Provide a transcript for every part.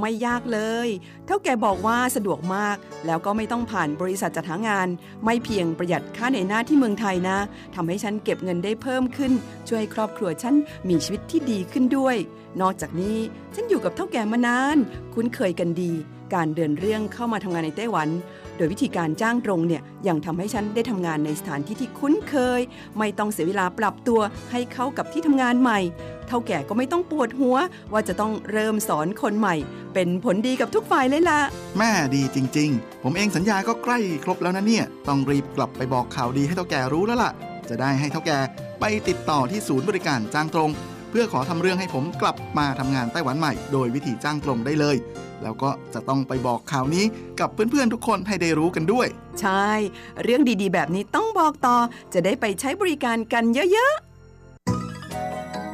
ไม่ยากเลย เท่าแก่บอกว่าสะดวกมาก แล้วก็ไม่ต้องผ่านบริษัทจัดหางาน ไม่เพียงประหยัดค่าในหน้าที่เมืองไทยนะทำให้ฉันเก็บเงินได้เพิ่มขึ้น ช่วยให้ครอบครัวฉันมีชีวิตที่ดีขึ้นด้วย นอกจากนี้ฉันอยู่กับเท่าแก่มานาน คุ้นเคยกันดี การเดินเรื่องเข้ามาทำงานในไต้หวัน โดยวิธีการจ้างตรงเนี่ยยังทำให้ฉันได้ทำงานในสถานที่ที่คุ้นเคย ไม่ต้องเสียเวลาปรับตัวให้เข้ากับที่ทำงานใหม่ เท่าแก่ก็ไม่ต้องปวดหัว ว่าจะต้องเริ่มสอนคนใหม่ เป็นผลดีกับทุกฝ่ายเลยล่ะ แม่ดีจริง ๆ ผมเองสัญญาก็ใกล้ครบแล้วนะเนี่ย ต้องรีบกลับไปบอกข่าวดีให้เท่าแก่รู้แล้วล่ะ จะได้ให้เท่าแก่ไปติดต่อที่ศูนย์บริการจ้างตรง เพื่อขอทำเรื่องให้ผมกลับมาทำงานไต้หวันใหม่ โดยวิธีจ้างตรงได้เลย แล้วก็จะต้องไปบอกข่าวนี้กับเพื่อนๆทุกคนให้ได้รู้กันด้วย ใช่ เรื่องดีๆ แบบนี้ต้องบอกต่อ จะได้ไปใช้บริการกันเยอะๆ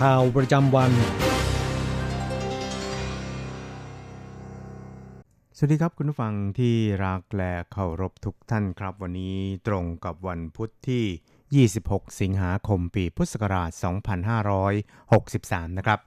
ข่าวประจำวัน สวัสดีครับคุณผู้ฟังที่รักและเคารพทุกท่านครับ วันนี้ตรงกับวันพุทธที่ 26 สิงหาคมปีพุทธศักราช 2563 นะครับ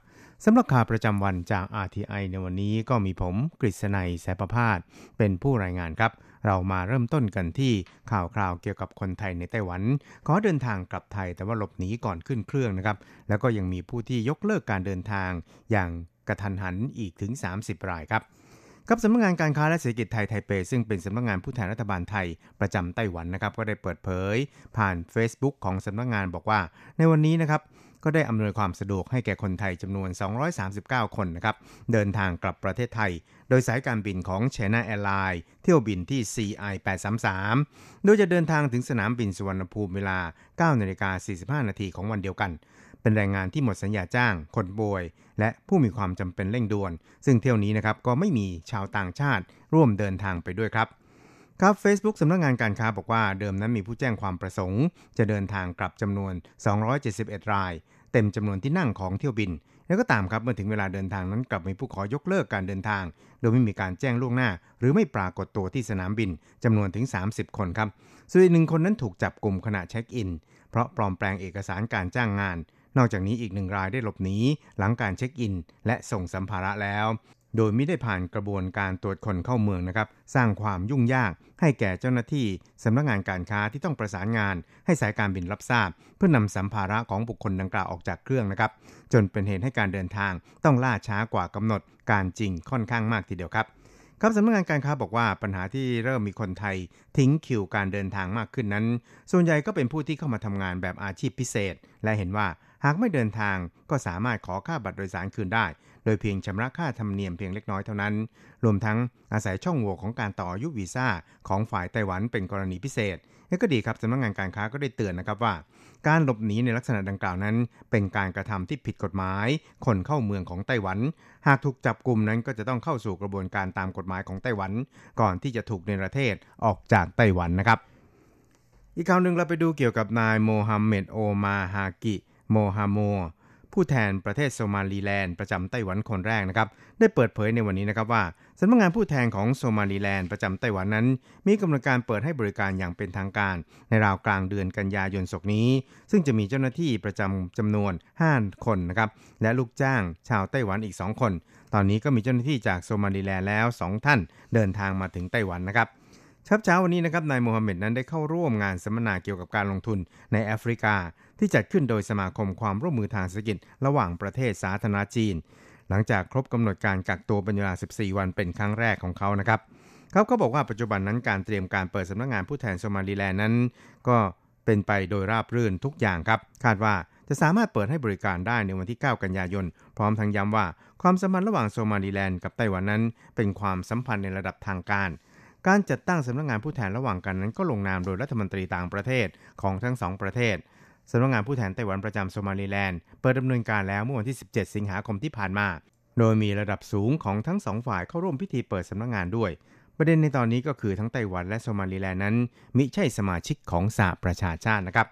สำหรับข่าวประจำวันจาก RTI ในวันนี้ก็มีผมกฤษณัยแสประพาสเป็นผู้รายงานครับ เรามาเริ่มต้นกันที่ข่าวคราวเกี่ยวกับคนไทยในไต้หวัน ขอเดินทางกลับไทยแต่ว่าหลบหนีก่อนขึ้นเครื่องนะครับ แล้วก็ยังมีผู้ที่ยกเลิกการเดินทางอย่างกระทันหันอีกถึง 30 รายครับกับสำนักงงานการค้าและเศรษฐกิจไทยไทเป ซึ่งเป็นสำนักงงานผู้แทนรัฐบาลไทยประจำไต้หวันนะครับ ก็ได้เปิดเผย ผ่าน Facebook ของสำนักงงานบอกว่า ในวันนี้นะครับก็ได้อำนวยความสะดวกให้แก่คนไทยจำนวน 239 คนนะครับ เดินทางกลับประเทศไทย โดยสายการบินของ China Airlines เที่ยวบินที่ CI 833 โดยจะเดินทางถึงสนามบินสุวรรณภูมิเวลา9นาฬิกา45 นาทีของวันเดียวกัน เป็นแรงงานที่หมดสัญญาจ้าง คนป่วย และผู้มีความจำเป็นเร่งด่วน ซึ่งเที่ยวนี้นะครับก็ไม่มีชาวต่างชาติ ร่วมเดินทางไปด้วยครับครับ Facebook สำนักงงานการค้าบอกว่าเดิมนั้นมีผู้แจ้งความประสงค์ จะเดินทางกลับจำนวน 271 ราย เต็มจำนวนที่นั่งของเที่ยวบิน แล้วก็ตามครับเมื่อถึงเวลาเดินทางนั้นกลับมีผู้ขอยกเลิกการเดินทาง โดยไม่มีการแจ้งล่วงหน้า หรือไม่ปรากฏตัวที่สนามบินจำนวนถึง 30 คนครับส่วนอีกหนึ่งคนนั้นถูกจับกลุ่มขณะเช็คอิน เพราะปลอมแปลงเอกสารการจ้างงานนอกจากนี้อีกหนึ่งรายได้หลบหนีหลังการเช็คอิน และส่งสัมภาระแล้ว โดยไม่ได้ผ่านกระบวนการตรวจคนเข้าเมืองนะครับ สร้างความยุ่งยากให้แก่เจ้าหน้าที่สำนักงานการค้าที่ต้องประสานงาน ให้สายการบินรับทราบ เพื่อนำสัมภาระของบุคคลดังกล่าวออกจากเครื่องนะครับ จนเป็นเหตุให้การเดินทางต้องล่าช้ากว่ากำหนดการจริงค่อนข้างมากทีเดียวครับครับสำนักงานการค้าบอกว่าปัญหาที่เริ่มมีคนไทย ทิ้งคิวการเดินทางมากขึ้นนั้น ส่วนใหญ่ก็เป็นผู้ที่เข้ามาทำงานแบบอาชีพพิเศษ และเห็นว่าหากไม่เดินทางก็สามารถขอค่าบัตรโดยสารคืนได้ โดยเพียงชำระค่าธรรมเนียมเพียงเล็กน้อยเท่านั้น รวมทั้งอาศัยช่องโหว่ของการต่ออายุวีซ่าของฝ่ายไต้หวันเป็นกรณีพิเศษนี่ก็ดีครับสำนักงงานการค้าก็ได้เตือนนะครับว่า การหลบหนีในลักษณะดังกล่าวนั้น เป็นการกระทำที่ผิดกฎหมาย คนเข้าเมืองของไต้หวัน หากถูกจับกลุ่มนั้นก็จะต้องเข้าสู่กระบวนการตามกฎหมายของไต้หวัน ก่อนที่จะถูกในประเทศออกจากไต้หวันนะครับ อีกข่าวหนึ่งเราไปดูเกี่ยวกับนายโมฮัมเหม็ดโอมาฮากิโมฮาโม ผู้แทนประเทศโซมาลีแลนด์ประจำไต้หวันคนแรกนะครับได้เปิดเผยในวันนี้นะครับว่าสำนักงานผู้แทนของโซมาลีแลนด์ประจำไต้หวันนั้น มีกำหนดการเปิดให้บริการอย่างเป็นทางการ ในราวกลางเดือนกันยายนศกนี้ ซึ่งจะมีเจ้าหน้าที่ประจำจำนวน 5 คนนะครับและลูกจ้างชาวไต้หวันอีก 2 คน ตอนนี้ก็มีเจ้าหน้าที่จากโซมาลีแลนด์แล้ว 2 ท่านเดินทางมาถึงไต้หวันนะครับชับเช้าวันนี้นะครับนายโมฮัมเหม็ดนั้นได้เข้าร่วมงานสัมมนาเกี่ยวกับการลงทุนในแอฟริกา ที่จัดขึ้นโดยสมาคมความร่วมมือทางเศรษฐกิจระหว่างประเทศสาธารณจีน หลังจากครบกำหนดการกักตัวเป็นเวลา 14 วันเป็นครั้งแรกของเขานะครับเขาก็บอกว่าปัจจุบันนั้นการเตรียมการเปิดสำนักงงานผู้แทนโซมาลีแลนด์นั้น ก็เป็นไปโดยราบรื่นทุกอย่างครับ คาดว่าจะสามารถเปิดให้บริการได้ในวันที่ 9 กันยายน พร้อมทั้งย้ำว่า ความสัมพันธ์ระหว่างโซมาลีแลนด์กับไต้หวันนั้น เป็นความสัมพันธ์ในระดับทางการ การจัดตั้งสำนักงงานผู้แทนระหว่างกันนั้นก็ลงนามโดยรัฐมนตรีต่างประเทศของทั้งสองประเทศ สำนักงงานผู้แทนไต้หวันประจำโซมาลีแลนด์เปิดดำเนินการแล้วเมื่อวันที่ 17 สิงหาคมที่ผ่านมา โดยมีระดับสูงของทั้งสองฝ่ายเข้าร่วมพิธีเปิดสำนักงงานด้วย ประเด็นในตอนนี้ก็คือทั้งไต้หวันและโซมาลีแลนด์นั้นมิใช่สมาชิกของสหประชาชาตินะครับ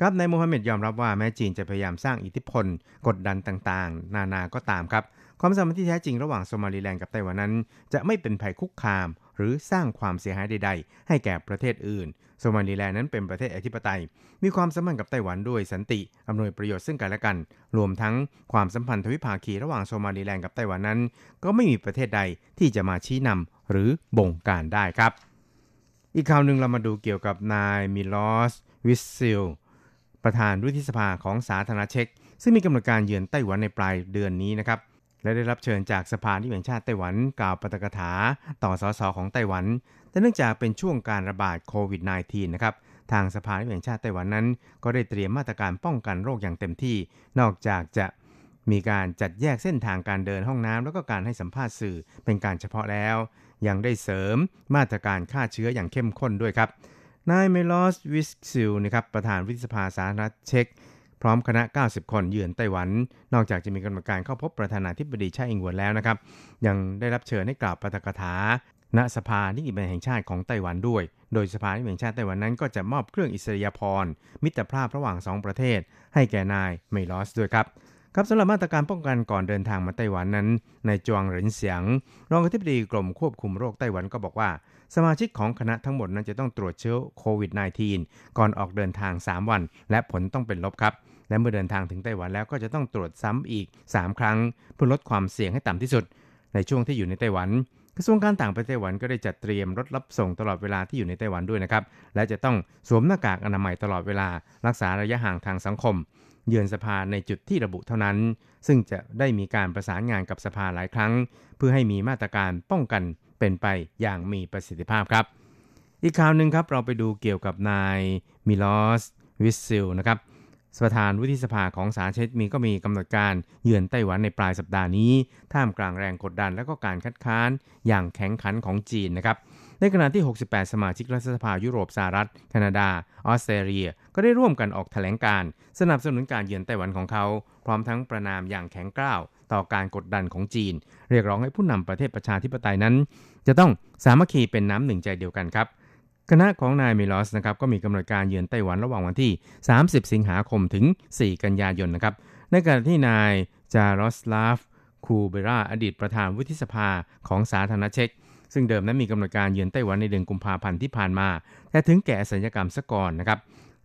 ครับนายโมฮัมเหม็ดยอมรับว่าแม้จีนจะพยายามสร้างอิทธิพล กดดันต่างๆ นานาก็ตามครับ ความสัมพันธ์ที่แท้จริงระหว่างโซมาลีแลนด์กับไต้หวันนั้น จะไม่เป็นภัยคุกคาม หรือสร้างความเสียหายใด ๆ ให้แก่ประเทศอื่น โซมาลีแลนด์นั้นเป็นประเทศอธิปไตย มีความสัมพันธ์กับไต้หวันด้วยสันติ อำนวยประโยชน์ซึ่งกันและกัน รวมทั้งความสัมพันธ์ทวิภาคีระหว่างโซมาลีแลนด์กับไต้หวันนั้น ก็ไม่มีประเทศใดที่จะมาชี้นำหรือบงการได้ครับ อีกข่าวหนึ่งเรามาดูเกี่ยวกับนายมิลอสวิสซิลประธานวุฒิสภาของสาธารณเช็กซึ่งมีกำหนดการเยือนไต้หวันในปลายเดือนนี้นะครับ และได้รับเชิญจากสภาที่แห่งชาติไต้หวันกล่าวปาฐกถาต่อสสของไต้หวัน แต่เนื่องจากเป็นช่วงการระบาดโควิด -19 นะครับ ทางสภาที่แห่งชาติไต้หวันนั้น ก็ได้เตรียมมาตรการป้องกันโรคอย่างเต็มที่ นอกจากจะมีการจัดแยกเส้นทางการเดินห้องน้ำแล้วก็การให้สัมภาษณ์สื่อเป็นการเฉพาะแล้ว ยังได้เสริมมาตรการฆ่าเชื้ออย่างเข้มข้นด้วยครับนายเมลอสวิสซิลนะครับประธานวิสภาสาธารณเช็ก พร้อมคณะ 90 คนเยือนไต้หวัน นอกจากจะมีกรรมการเข้าพบประธานาธิบดีชาอิงหวนแล้วนะครับ ยังได้รับเชิญให้กล่าวปาฐกถา ณสภานิติบัญญัติแห่งชาติของไต้หวันด้วย โดยสภานิติบัญญัติแห่งชาติไต้หวันนั้นก็จะมอบเครื่องอิสริยาภรณ์มิตรภาพระหว่าง 2 ประเทศ ให้แก่นายเมลอสด้วยครับครับสำหรับมาตรการป้องกันก่อนเดินทางมาไต้หวันนั้นในจวงเหรินเสียง รองอธิบดีกรมควบคุมโรคไต้หวันก็บอกว่า สมาชิกของคณะทั้งหมดนั้นจะต้องตรวจเชื้อโควิด -19 ก่อนออกเดินทาง 3 วัน และผลต้องเป็นลบครับ และเมื่อเดินทางถึงไต้หวันแล้วก็จะต้องตรวจซ้ำอีก 3 ครั้ง เพื่อลดความเสี่ยงให้ต่ำที่สุด ในช่วงที่อยู่ในไต้หวัน กระทรวงการต่างประเทศไต้หวันก็ได้จัดเตรียมรถรับส่งตลอดเวลาที่อยู่ในไต้หวันด้วยนะครับ และจะต้องสวมหน้ากากอนามัยตลอดเวลา รักษาระยะห่างทางสังคม เยือนสภาในจุดที่ระบุเท่านั้น ซึ่งจะได้มีการประสานงานกับสภาหลายครั้ง เพื่อให้มีมาตรการป้องกันเป็นไปอย่างมีประสิทธิภาพครับ อีกข่าวหนึ่งครับเราไปดูเกี่ยวกับนายมิลอสวิสซิลนะครับ ประธานวุฒิสภาของสาเชตมีก็มีกำหนดการเยือนไต้หวันในปลายสัปดาห์นี้ ท่ามกลางแรงกดดันและก็การคัดค้านอย่างแข็งขันของจีนนะครับในขณะที่ 68 สมาชิกรัฐสภายุโรปสหรัฐ แคนาดา ออสเตรเลีย ก็ได้ร่วมกันออกแถลงการสนับสนุนการเยือนไต้หวันของเขา พร้อมทั้งประนามอย่างแข็งกร้าวต่อการกดดันของจีน เรียกร้องให้ผู้นำประเทศประชาธิปไตยนั้น จะต้องสามัคคีเป็นน้ำหนึ่งใจเดียวกันครับ คณะของนายมิลอสนะครับก็มีกำหนดการเยือนไต้หวันระหว่างวันที่ 30 สิงหาคมถึง 4 กันยายนนะครับ ในขณะที่นายจารอสลาฟคูเบราอดีตประธานวุฒิสภาของสาธารณรัฐเช็กซึ่งเดิมนั้นมีกำหนดการเยือนไต้หวันในเดือนกุมภาพันธ์ที่ผ่านมา แต่ถึงแก่อสัญกรรมซะก่อนนะครับ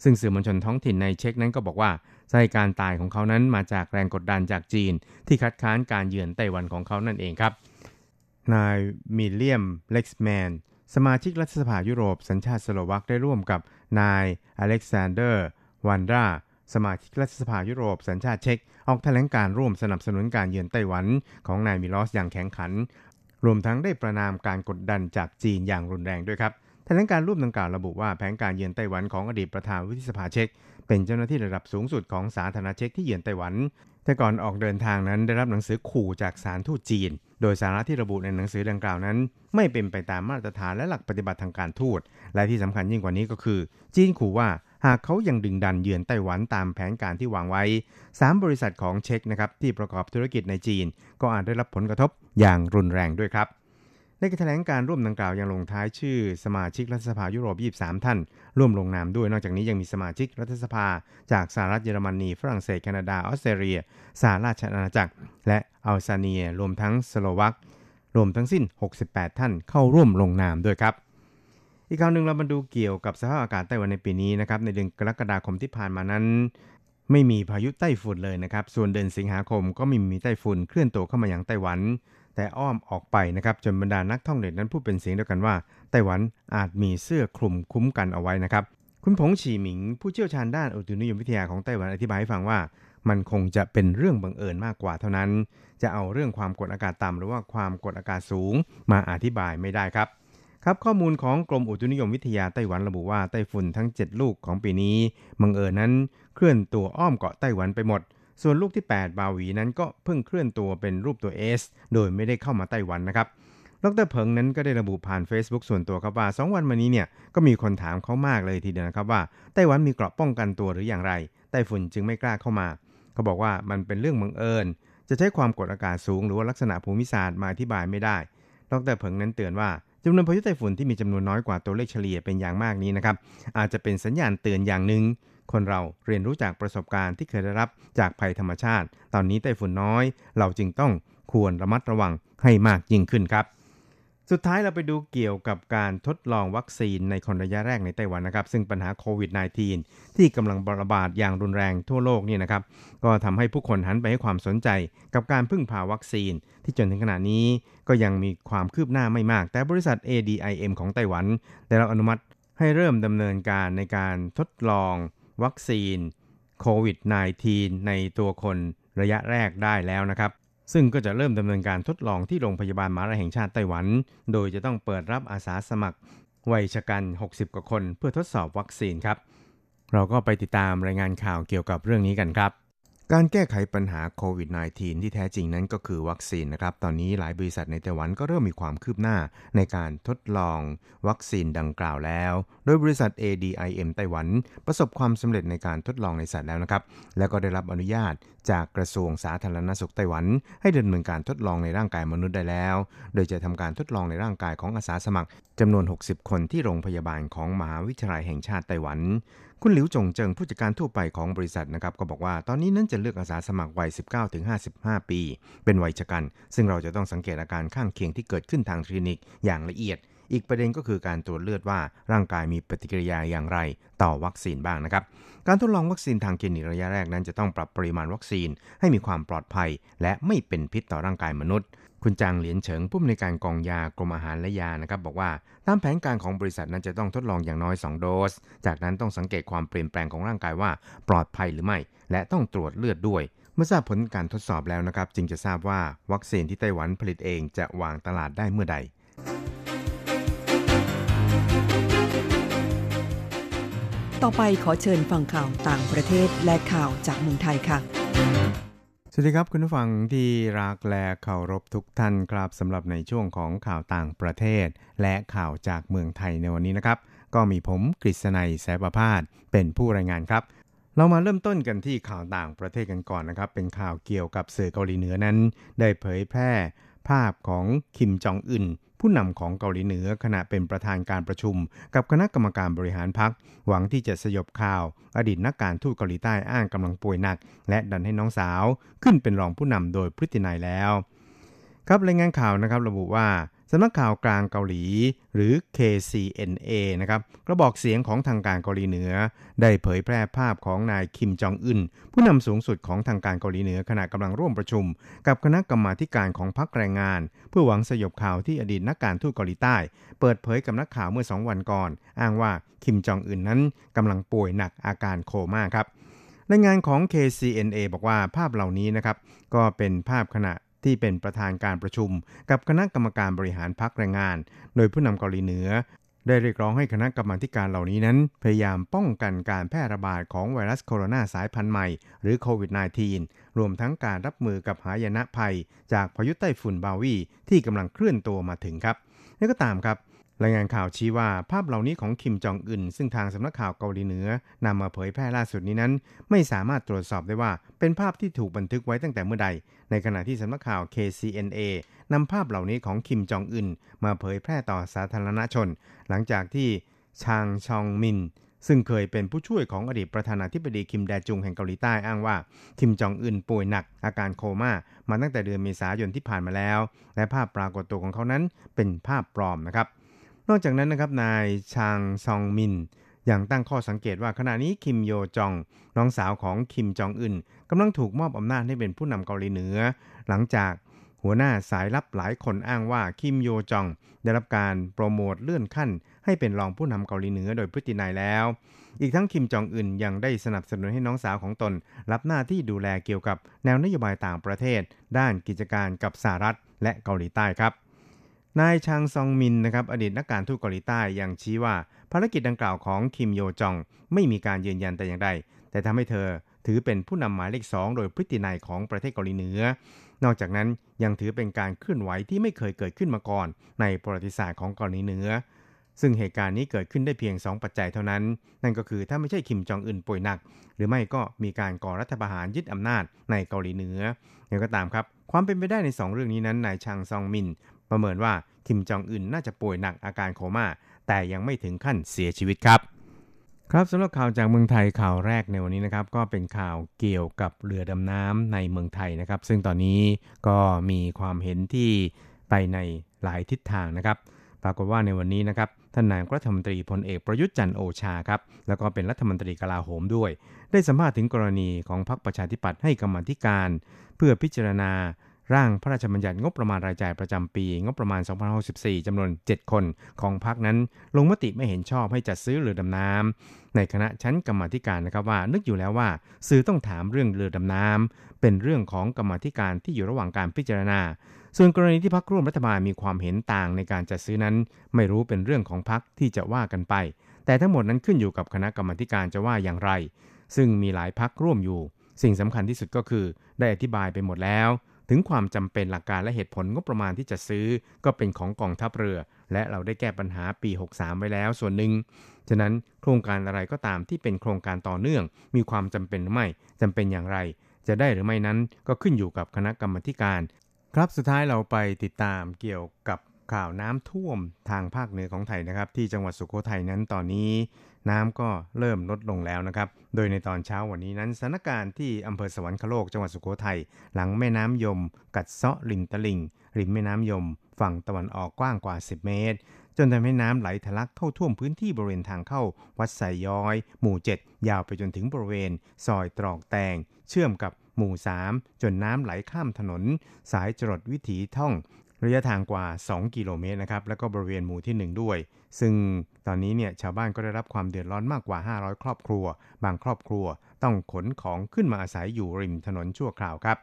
ซึ่งสื่อมวลชนท้องถิ่นในเช็กนั้นก็บอกว่าสาเหตุการตายของเขานั้นมาจากแรงกดดันจากจีน ที่คัดค้านการเยือนไต้หวันของเขานั่นเองครับ นายมิเลียมเล็กซ์แมน สมาชิกรัฐสภายุโรปสัญชาติสโลวักได้ร่วมกับนายอเล็กซานเดอร์วันดราสมาชิกรัฐสภายุโรปสัญชาติเช็กออกแถลงการร่วมสนับสนุนการเยือนไต้หวันของนายมิลอสอย่างแข็งขัน รวมทั้งได้ประนามการกดดันจากจีนอย่างรุนแรงด้วยครับแถลงการร่วมดังกล่าวระบุว่าแผนการเยือนไต้หวันของอดีตประธานวุฒิสภาเช็กเป็นเจ้าหน้าที่ระดับสูงสุดของสาธารณเช็กที่เยือนไต้หวัน แต่ก่อนออกเดินทางนั้นได้รับหนังสือขู่จากสารทูตจีน โดยสาระที่ระบุในหนังสือดังกล่าวนั้น ไม่เป็นไปตามมาตรฐานและหลักปฏิบัติทางการทูต และที่สำคัญยิ่งกว่านี้ก็คือ จีนขู่ว่าหากเขายังดึงดันเยือนไต้หวันตามแผนการที่วางไว้ 3 บริษัทของเช็คนะครับที่ประกอบธุรกิจในจีน ก็อาจได้รับผลกระทบอย่างรุนแรงด้วยครับ การแถลงการร่วมดังกล่าวยังลงท้ายชื่อสมาชิกรัฐสภายุโรป 23 ท่าน ร่วมลงนามด้วย นอกจากนี้ยังมีสมาชิกรัฐสภา จากสหรัฐเยอรมนี ฝรั่งเศส แคนาดา ออสเตรเลีย สหราชอาณาจักร และอัลซาเนีย รวมทั้งสโลวัก รวมทั้งสิ้น 68 ท่านเข้าร่วมลงนามด้วยครับอีกคราวหนึ่งเรามาดูเกี่ยวกับสภาพอากาศไต้หวันในปีนี้นะครับในเดือนกรกฎาคมที่ผ่านมานั้น ไม่มีพายุไต้ฝุ่นเลยนะครับ ส่วนเดือนสิงหาคมก็ไม่มีไต้ฝุ่นเคลื่อนตัวเข้ามาอย่างไต้หวัน แต่อ้อมออกไปนะครับจนบรรดานักท่องเที่ยวนั้นพูดเป็นเสียงเดียวกันว่าไต้หวันอาจมีเสื้อคลุมคุ้มกันเอาไว้นะครับ คุณผงฉีหมิง ผู้เชี่ยวชาญด้านอุตุนิยมวิทยาของไต้หวันอธิบายให้ฟังว่า มันคงจะเป็นเรื่องบังเอิญมากกว่าเท่านั้น จะเอาเรื่องความกดอากาศต่ำหรือว่าความกดอากาศสูงมาอธิบายไม่ได้ครับครับข้อมูลของกรมอุตุนิยมวิทยาไต้หวันระบุว่าไต้ฝุ่นทั้ง 7 ลูกของปีนี้บังเอิญนั้นเคลื่อนตัวอ้อมเกาะไต้หวันไปหมด ส่วนลูกที่ 8 บาวีนั้นก็เพิ่งเคลื่อนตัวเป็นรูปตัว S โดยไม่ได้เข้ามาไต้หวันนะครับดรเพิงนั้นก็ได้ระบุผ่าน Facebook ส่วนตัวครับว่า 2 วันมานี้เนี่ยก็มีคนถามเขามากเลยทีเดียวนะครับว่าไต้หวันมีเกราะป้องกันตัวหรืออย่างไรไต้ฝุ่นจึงไม่กล้าเข้ามา เขาบอกว่ามันเป็นเรื่องบังเอิญ จะใช้ความกดอากาศสูงหรือว่าลักษณะภูมิศาสตร์มาอธิบายไม่ได้ ดรเพิงนั้นเตือนว่าจำนวนพายุไต้ฝุ่นที่มีจำนวนน้อยกว่าตัวเลขเฉลี่ยเป็นอย่างมากนี้นะครับอาจจะเป็นสัญญาณเตือนอย่างหนึ่ง คนเราเรียนรู้จากประสบการณ์ที่เคยได้รับจากภัยธรรมชาติ ตอนนี้ไต้ฝุ่นน้อย เราจึงต้องควรระมัดระวังให้มากยิ่งขึ้นครับ สุดท้ายเราไปดูเกี่ยวกับการทดลองวัคซีนในคนระยะแรกในไต้หวันนะครับ ซึ่งปัญหาโควิด -19 ที่กำลังระบาดอย่างรุนแรงทั่วโลกนี่นะครับ ก็ทำให้ผู้คนหันไปให้ความสนใจกับการพึ่งพาวัคซีน ที่จนถึงขณะนี้ก็ยังมีความคืบหน้าไม่มาก แต่บริษัท ADIM ของไต้หวันได้รับอนุมัติให้เริ่มดำเนินการในการทดลอง วัคซีนโควิด -19 ในตัวคนระยะแรกได้แล้วนะครับ ซึ่งก็จะเริ่มดำเนินการทดลองที่โรงพยาบาลมหาราลัยแห่งชาติไต้หวัน โดยจะต้องเปิดรับอาสาสมัครวัยชะกัน 60 กว่าคนเพื่อทดสอบวัคซีนครับ เราก็ไปติดตามรายงานข่าวเกี่ยวกับเรื่องนี้กันครับ การแก้ไขปัญหาโควิด -19 ที่แท้จริงนั้นก็คือวัคซีนนะครับ ตอนนี้หลายบริษัทในไต้หวันก็เริ่มมีความคืบหน้าในการทดลองวัคซีนดังกล่าวแล้ว โดยบริษัท ADIM ไต้หวัน ประสบความสำเร็จในการทดลองในสัตว์แล้วนะครับ และก็ได้รับอนุญาตจากกระทรวงสาธารณสุขไต้หวัน ให้ดำเนินการทดลองในร่างกายมนุษย์ได้แล้ว โดยจะทำการทดลองในร่างกายของอาสาสมัครจำนวน 60 คนที่โรงพยาบาลของมหาวิทยาลัยแห่งชาติไต้หวัน คุณหลิวจงเจิงผู้จัดการทั่วไปของบริษัทนะครับก็บอกว่าตอนนี้นั้นจะเลือกอาสาสมัครวัย 19-55 ปี เป็นวัยชะกัน ซึ่งเราจะต้องสังเกตอาการข้างเคียงที่เกิดขึ้นทางคลินิกอย่างละเอียด อีกประเด็นก็คือการตรวจเลือดว่าร่างกายมีปฏิกิริยาอย่างไรต่อวัคซีนบ้างนะครับ การทดลองวัคซีนทางคลินิกระยะแรกนั้นจะต้องปรับปริมาณวัคซีนให้มีความปลอดภัย และไม่เป็นพิษต่อร่างกายมนุษย์ คุณจางเหลียนเฉิงผู้อำนวยการกองยากรมอาหารและยานะครับบอกว่าตามแผนการของบริษัทนั้นจะต้องทดลองอย่างน้อย 2 โดส จากนั้นต้องสังเกตความเปลี่ยนแปลงของร่างกายว่าปลอดภัยหรือไม่ และต้องตรวจเลือดด้วย เมื่อทราบผลการทดสอบแล้วนะครับ จึงจะทราบว่าวัคซีนที่ไต้หวันผลิตเองจะวางตลาดได้เมื่อใดต่อไปขอเชิญฟังข่าวต่างประเทศและข่าวจากเมืองไทยค่ะ สวัสดีครับคุณผู้ฟังที่รักและเคารพทุกท่านครับสำหรับในช่วงของข่าวต่างประเทศ และข่าวจากเมืองไทยในวันนี้นะครับ ก็มีผมกฤษณัยแสประพาสเป็นผู้รายงานครับ เรามาเริ่มต้นกันที่ข่าวต่างประเทศกันก่อนนะครับ เป็นข่าวเกี่ยวกับสื่อเกาหลีเหนือนั้น ได้เผยแพร่ ภาพของคิมจองอึน ผู้นำของเกาหลีเหนือขณะเป็นประธานการประชุม กับคณะกรรมการบริหารพรรคหวังที่จะสยบข่าว อดีตนักการทูตเกาหลีใต้อ้างกำลังป่วยหนัก และดันให้น้องสาว ขึ้นเป็นรองผู้นำโดยพฤตินัยแล้ว ครับรายงานข่าวนะครับระบุว่า สำนักข่าวกลางเกาหลี หรือ KCNA นะครับกระบอกเสียงของทางการเกาหลีเหนือ ได้เผยแพร่ภาพของนายคิมจองอึนผู้นำสูงสุดของทางการเกาหลีเหนือขณะกำลังร่วมประชุม กับคณะกรรมาการของพรรคแรงงาน เพื่อหวังสยบข่าวที่อดีตนักการทูตเกาหลีใต้ เปิดเผยกับนักข่าวเมื่อ2วันก่อน อ้างว่าคิมจองอึนนั้นกำลังป่วยหนักอาการโคม่าครับรายงานของ KCNA บอกว่าภาพเหล่านี้นะครับ ก็เป็นภาพขณะ ที่เป็นประธานการประชุม กับคณะกรรมการบริหารพรรคแรงงาน โดยผู้นำเกาหลีเหนือ ได้เรียกร้องให้คณะกรรมาการเหล่านี้นั้น พยายามป้องกันการแพร่ระบาดของไวรัสโคโรนาสายพันธุ์ใหม่ หรือโควิด -19 รวมทั้งการรับมือกับหายนะภัย จากพายุไต้ฝุ่นบาวีที่กำลังเคลื่อนตัวมาถึงครับนี่ก็ตามครับรายงานข่าวชี้ว่าภาพเหล่านี้ของคิมจองอึนซึ่งทางสำนักข่าวเกาหลีเหนือนำมาเผยแพร่ล่าสุดนี้นั้น ไม่สามารถตรวจสอบได้ว่าเป็นภาพที่ถูกบันทึกไว้ตั้งแต่เมื่อใด ในขณะที่สำนักข่าว KCNA นำภาพเหล่านี้ของคิมจองอึนมาเผยแพร่ต่อสาธารณชน หลังจากที่ชางชองมิน ซึ่งเคยเป็นผู้ช่วยของอดีตประธานาธิบดีคิมแดจุงแห่งเกาหลีใต้อ้างว่า คิมจองอึนป่วยหนัก อาการโคม่ามาตั้งแต่เดือนเมษายนที่ผ่านมาแล้ว และภาพปรากฏตัวของเขานั้นเป็นภาพปลอมนะครับ นอกจากนั้นนะครับนายชางซองมิน ยังตั้งข้อสังเกตว่าขณะนี้คิมโยจอง น้องสาวของคิมจองอึนกำลังถูกมอบอำนาจให้เป็นผู้นำเกาหลีเหนือ หลังจากหัวหน้าสายลับหลายคนอ้างว่าคิมโยจอง ได้รับการโปรโมทเลื่อนขั้น ให้เป็นรองผู้นำเกาหลีเหนือโดยพฤตินัยแล้ว อีกทั้งคิมจองอึนยังได้สนับสนุนให้น้องสาวของตน รับหน้าที่ดูแลเกี่ยวกับแนวนโยบายต่างประเทศ ด้านกิจการกับสหรัฐและเกาหลีใต้ครับนายชางซองมินนะครับอดีตนักการทูตเกาหลีใต้ยังชี้ว่า ภารกิจดังกล่าวของคิมโยจองไม่มีการยืนยันแต่อย่างใด แต่ทำให้เธอถือเป็นผู้นำหมายเลขสองโดยพฤตินัยของประเทศเกาหลีเหนือ นอกจากนั้นยังถือเป็นการเคลื่อนไหวที่ไม่เคยเกิดขึ้นมาก่อน ในประวัติศาสตร์ของเกาหลีเหนือ ซึ่งเหตุการณ์นี้เกิดขึ้นได้เพียง 2 ปัจจัยเท่านั้น นั่นก็คือถ้าไม่ใช่คิมจองอึนป่วยหนัก หรือไม่ก็มีการก่อรัฐประหารยึดอำนาจในเกาหลีเหนืออย่างก็ตามครับ ความเป็นไปได้ใน 2 เรื่องนี้นั้นนายชางซองมิน ประเมินว่าคิมจองอึนน่าจะป่วยหนักอาการโคม่า แต่ยังไม่ถึงขั้นเสียชีวิตครับ ครับสำหรับข่าวจากเมืองไทยข่าวแรกในวันนี้นะครับ ก็เป็นข่าวเกี่ยวกับเรือดำน้ำในเมืองไทยนะครับ ซึ่งตอนนี้ก็มีความเห็นที่ไปในหลายทิศทางนะครับปรากฏว่าในวันนี้นะครับท่านนายกรัฐมนตรีพลเอกประยุทธ์จันโอชาครับแล้วก็เป็นรัฐมนตรีกลาโหมด้วย ได้สัมภาษณ์ถึงกรณีของพรรคประชาธิปัตย์ให้กรรมธิการ เพื่อพิจารณา ร่างพระราชบัญญัติงบประมาณรายจ่ายประจำปี งบประมาณ2564จำนวน 7 คนของพรรคนั้น ลงมติไม่เห็นชอบให้จัดซื้อเรือดำน้ำในคณะชั้นกรรมธิการนะครับว่า นึกอยู่แล้วว่า สื่อต้องถามเรื่องเรือดำน้ำเป็นเรื่องของกรรมธิการที่อยู่ระหว่างการพิจารณา ส่วนกรณีที่พรรคร่วมรัฐบาลมีความเห็นต่างในการจัดซื้อนั้น ไม่รู้เป็นเรื่องของพรรคที่จะว่ากันไป แต่ทั้งหมดนั้นขึ้นอยู่กับคณะกรรมการจะว่าอย่างไร ซึ่งมีหลายพรรคร่วมอยู่ สิ่งสำคัญที่สุดก็คือ ได้อธิบายไปหมดแล้ว ถึงความจำเป็นหลักการและเหตุผลงบประมาณที่จะซื้อก็เป็นของกองทัพเรือ และเราได้แก้ปัญหาปี 63 ไว้แล้วส่วนหนึ่ง ฉะนั้นโครงการอะไรก็ตามที่เป็นโครงการต่อเนื่อง มีความจำเป็นหรือไม่จำเป็นอย่างไร จะได้หรือไม่นั้นก็ขึ้นอยู่กับคณะกรรมการ ครับสุดท้ายเราไปติดตามเกี่ยวกับข่าวน้ำท่วมทางภาคเหนือของไทยนะครับ ที่จังหวัดสุโขทัยนั้นตอนนี้ น้ำก็เริ่มลดลงแล้วนะครับ โดยในตอนเช้าวันนี้นั้นสถานการณ์ที่อำเภอสวรรคโลกจังหวัดสุโขทัยหลังแม่น้ำยม กัดเซาะริมตลิ่ง ริมแม่น้ำยม ฝั่งตะวันออกกว้างกว่า 10 เมตร จนทำให้น้ำไหลทะลักเข้าท่วมพื้นที่บริเวณทางเข้า วัดไซย้อย หมู่ 7 ยาวไปจนถึงบริเวณ ซอยตรอกแตง เชื่อมกับหมู่ 3 จนน้ำไหลข้ามถนน สายจรดวิถีท่องระยะทางกว่า 2 กิโลเมตรนะครับ แล้วก็บริเวณหมู่ที่ 1 ด้วย ซึ่งตอนนี้เนี่ยชาวบ้านก็ได้รับความเดือดร้อนมากกว่า 500 ครอบครัว บางครอบครัวต้องขนของขึ้นมาอาศัยอยู่ริมถนนชั่วคราวครับ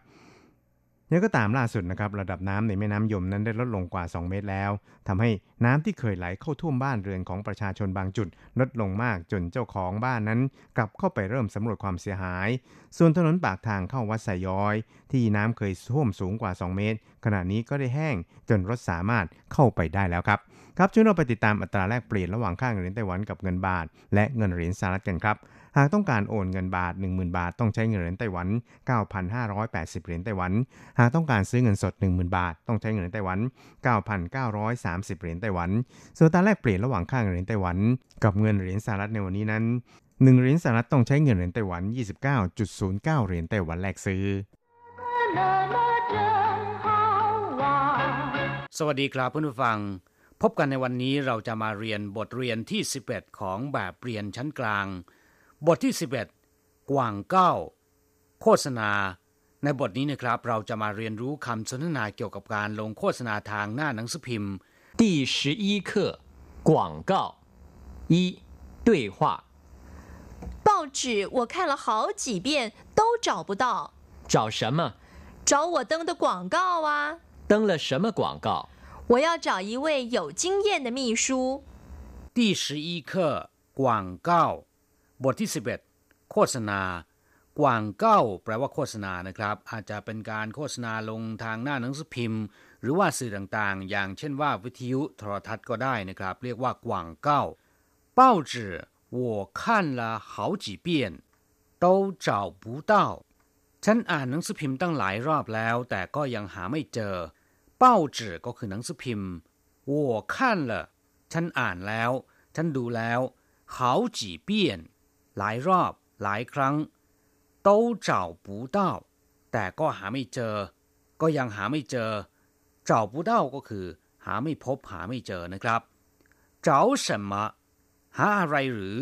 นี่ก็ตามล่าสุดนะครับระดับน้ำในแม่น้ำยมนั้นได้ลดลงกว่า 2 เมตรแล้วทำให้น้ำที่เคยไหลเข้าท่วมบ้านเรือนของประชาชนบางจุด ลดลงมากจนเจ้าของบ้านนั้น กลับเข้าไปเริ่มสำรวจความเสียหาย ส่วนถนนปากทางเข้าวัดไซย้อย ที่น้ำเคยท่วมสูงกว่า 2 เมตร ขณะนี้ก็ได้แห้งจนรถสามารถเข้าไปได้แล้วครับ ครับช่วยเราไปติดตามอัตราแลกเปลี่ยนระหว่างค่าเงินเหรียญไต้หวันกับเงินบาท และเงินเหรียญสหรัฐกันครับหากต้องการโอนเงินบาท 10,000 บาท ต้องใช้เงินเหรียญไต้หวัน 9,580 เหรียญไต้หวัน หากต้องการซื้อเงินสด 10,000 บาท ต้องใช้เงินเหรียญไต้หวัน 9,930 เหรียญไต้หวัน ส่วนตาแลกเปลี่ยนระหว่างค่าเงินเหรียญไต้หวัน กับเงินเหรียญสหรัฐในวันนี้นั้น1เหรียญสหรัฐต้องใช้เงินเหรียญไต้หวัน 29.09 เหรียญไต้หวันแลกซื้อ สวัสดีครับเพื่อนผู้ฟัง พบกันในวันนี้เราจะมาเรียนบทเรียนที่ 11 ของแบบเรียนชั้นกลาง บทที่ 11 กว่างเก้า โฆษณา ในบทนี้นะครับเราจะมาเรียนรู้คำสนทนาเกี่ยวกับการลงโฆษณาทางหน้าหนังสือพิมพ์ 第十一课广告一对话报纸我看了好几遍，都找不到，找什么？找我登的广告啊！登了什么广告？ 我要找一位有经验的秘书。第十一课กว่างเก้าบทที่ 11 โฆษณากว่างเก้าแปลว่าโฆษณานะครับ อาจจะเป็นการโฆษณาลงทางหน้าหนังสือพิมพ์ หรือว่าสื่อต่างๆ อย่างเช่นว่าวิทยุโทรทัศน์ก็ได้นะครับ เรียกว่ากว่างเก้า报纸我看了好几遍都找不到ฉันอ่านหนังสือพิมพ์ตั้งหลายรอบแล้ว แต่ก็ยังหาไม่เจอ 报纸ก็คือหนังสือพิมพ์我看了ฉันอ่านแล้ว ฉันดูแล้ว好几遍หลายรอบ หลายครั้ง都找不到แต่ก็หาไม่เจอ ก็ยังหาไม่เจอ找不到ก็คือ หาไม่พบหาไม่เจอนะครับ找什么หาอะไรหรือ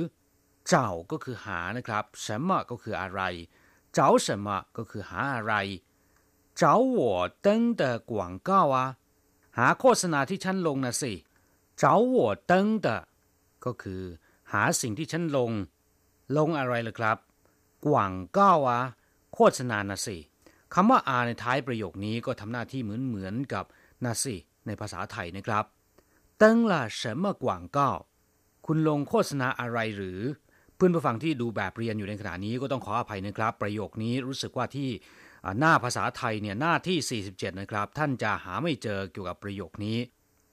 找ก็คือหานะครับ什么ก็คืออะไร找什么ก็คือหาอะไร 找我登的广告啊หาโฆษณาที่ฉันลงนะสิ找我登的ก็คือ หาสิ่งที่ฉันลง ลงอะไรล่ะครับกว่างก้าวะโฆษณานะสิคำว่าอาในท้ายประโยคนี้ก็ทำหน้าที่เหมือนเหมือนกับนะสิในภาษาไทยนะครับ登了什么广告คุณลงโฆษณาอะไรหรือ เพื่อนผู้ฟังที่ดูแบบเรียนอยู่ในขณะนี้ก็ต้องขออภัยนะครับ ประโยคนี้รู้สึกว่าที่ หน้าภาษาไทยเนี่ยหน้าที่ 47 นะครับ ท่านจะหาไม่เจอเกี่ยวกับประโยคนี้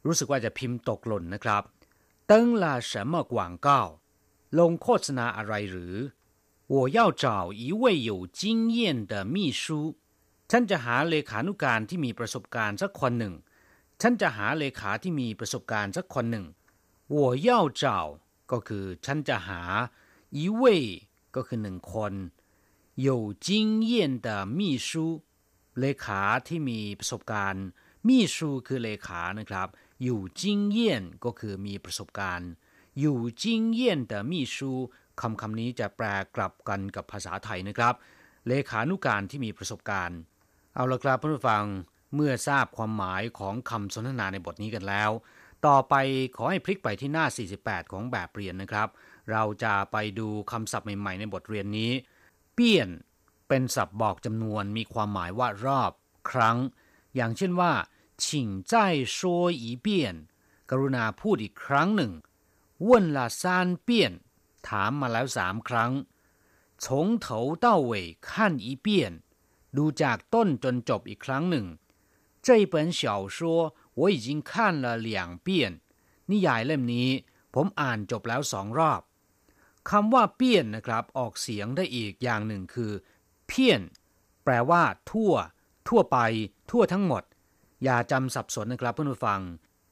รู้สึกว่าจะพิมพ์ตกหล่นนะครับ登了什么广告ลงโฆษณาอะไรหรือ我要找一位有经验的秘书ฉันจะหาเลขานุการที่มีประสบการณ์สักคนหนึ่ง ฉันจะหาเลขาที่มีประสบการณ์สักคนหนึ่ง我要找ก็คือ ฉันจะหา一位ก็คือหนึ่งคน 有经验的秘书เลขาที่มีประสบการณ์秘书คือเลขานะครับอยู่จิงเยี่ยนก็คือมีประสบการณ์ อยู่จิงเยี่ยนแต่มีชูคำคำนี้จะแปลกลับกันกับภาษาไทยนะครับ เลขานุการที่มีประสบการณ์ เอาละครับเพื่อนผู้ฟังเมื่อทราบความหมายของคำสนทนาในบทนี้กันแล้ว ต่อไปขอให้พลิกไปที่หน้า 48 ของแบบเรียนนะครับ เราจะไปดูคำศัพท์ใหม่ๆในบทเรียนนี้ เปี้ยน เป็นศัพท์บอกจำนวนมีความหมายว่ารอบ ครั้ง อย่างเช่นว่า请再说一遍กรุณาพูดอีกครั้งหนึ่ง问了三遍ถามมาแล้วสามครั้ง从头到尾看一遍ดูจากต้นจนจบอีกครั้งหนึ่ง这本小说我已经看了两遍นิยายเล่มนี้ ผมอ่านจบแล้วสองรอบ คำว่าเปี้ยนนะครับ ออกเสียงได้อีกอย่างหนึ่งคือ เพี้ยน แปลว่า ทั่ว ทั่วไป ทั่วทั้งหมดอย่าจำสับสนนะครับเพื่อนผู้ฟัง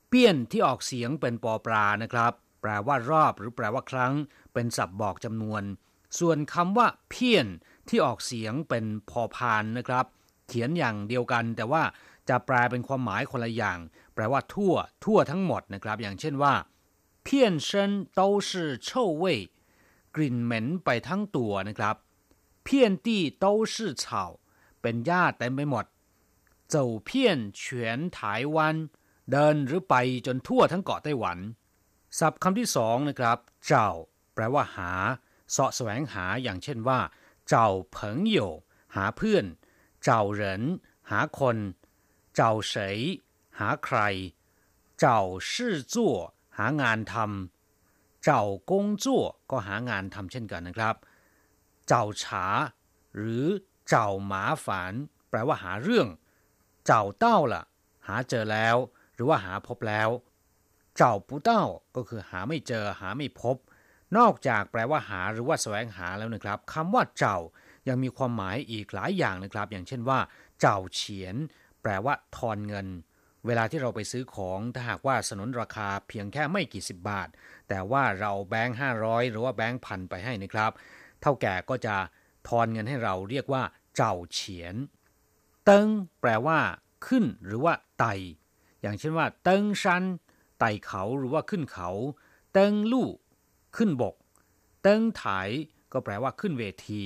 เปี้ยนที่ออกเสียงเป็นปอปลานะครับ แปลว่ารอบหรือแปลว่าครั้ง เป็นศัพท์บอกจำนวน ส่วนคำว่าเพี้ยนที่ออกเสียงเป็นพอพานนะครับ เขียนอย่างเดียวกัน แต่ว่าจะแปลเป็นความหมายคนละอย่าง แปลว่าทั่ว ทั่วทั้งหมดนะครับ อย่างเช่นว่าเพี้ยนเชิน都是臭味 กลิ่นเหม็นไปทั้งตัวนะครับเพี้ยนตี้โต้ชื่อเฉาเป็นหญ้าเต็มไปหมดเจ้าเพี้ยนเฉียนถายวันเดินหรือไปจนทั่วทั้งเกาะไต้หวัน ศัพท์คำที่สองนะครับ เจ้า แปลว่าหาเสาะแสวงหาอย่างเช่นว่า เจ้าเพิงโยหาเพื่อน เจ้าเหรินหาคน เจ้าเสยหาใคร เจ้าชื่อจั่วหางานทำ เจ้ากงจั่วก็หางานทำเช่นกันนะครับเจ้าฉาหรือเจ้าหมาฝานแปลว่าหาเรื่อง เจ้าเต้าล่ะ หาเจอแล้ว หรือว่าหาพบแล้ว เจ้าปูเต้าก็คือหาไม่เจอหาไม่พบ นอกจากแปลว่าหาหรือว่าแสวงหาแล้วนะครับคำว่าเจ้ายังมีความหมายอีกหลายอย่างนะครับ อย่างเช่นว่า เจ้าเฉียน แปลว่าทอนเงิน เวลาที่เราไปซื้อของถ้าหากว่าสนนราคาเพียงแค่ไม่กี่สิบบาท แต่ว่าเราแบงค์ห้าร้อยหรือว่าแบงค์พันไปให้นะครับ เท่าแก่ก็จะทอนเงินให้เราเรียกว่า เจ้าเฉียน เติงแปลว่า ขึ้นหรือว่าไต่อย่างเช่นว่า เติงชันไต่เขาหรือว่าขึ้นเขา เติงลู่ขึ้นบก เติงไถก็แปลว่าขึ้นเวที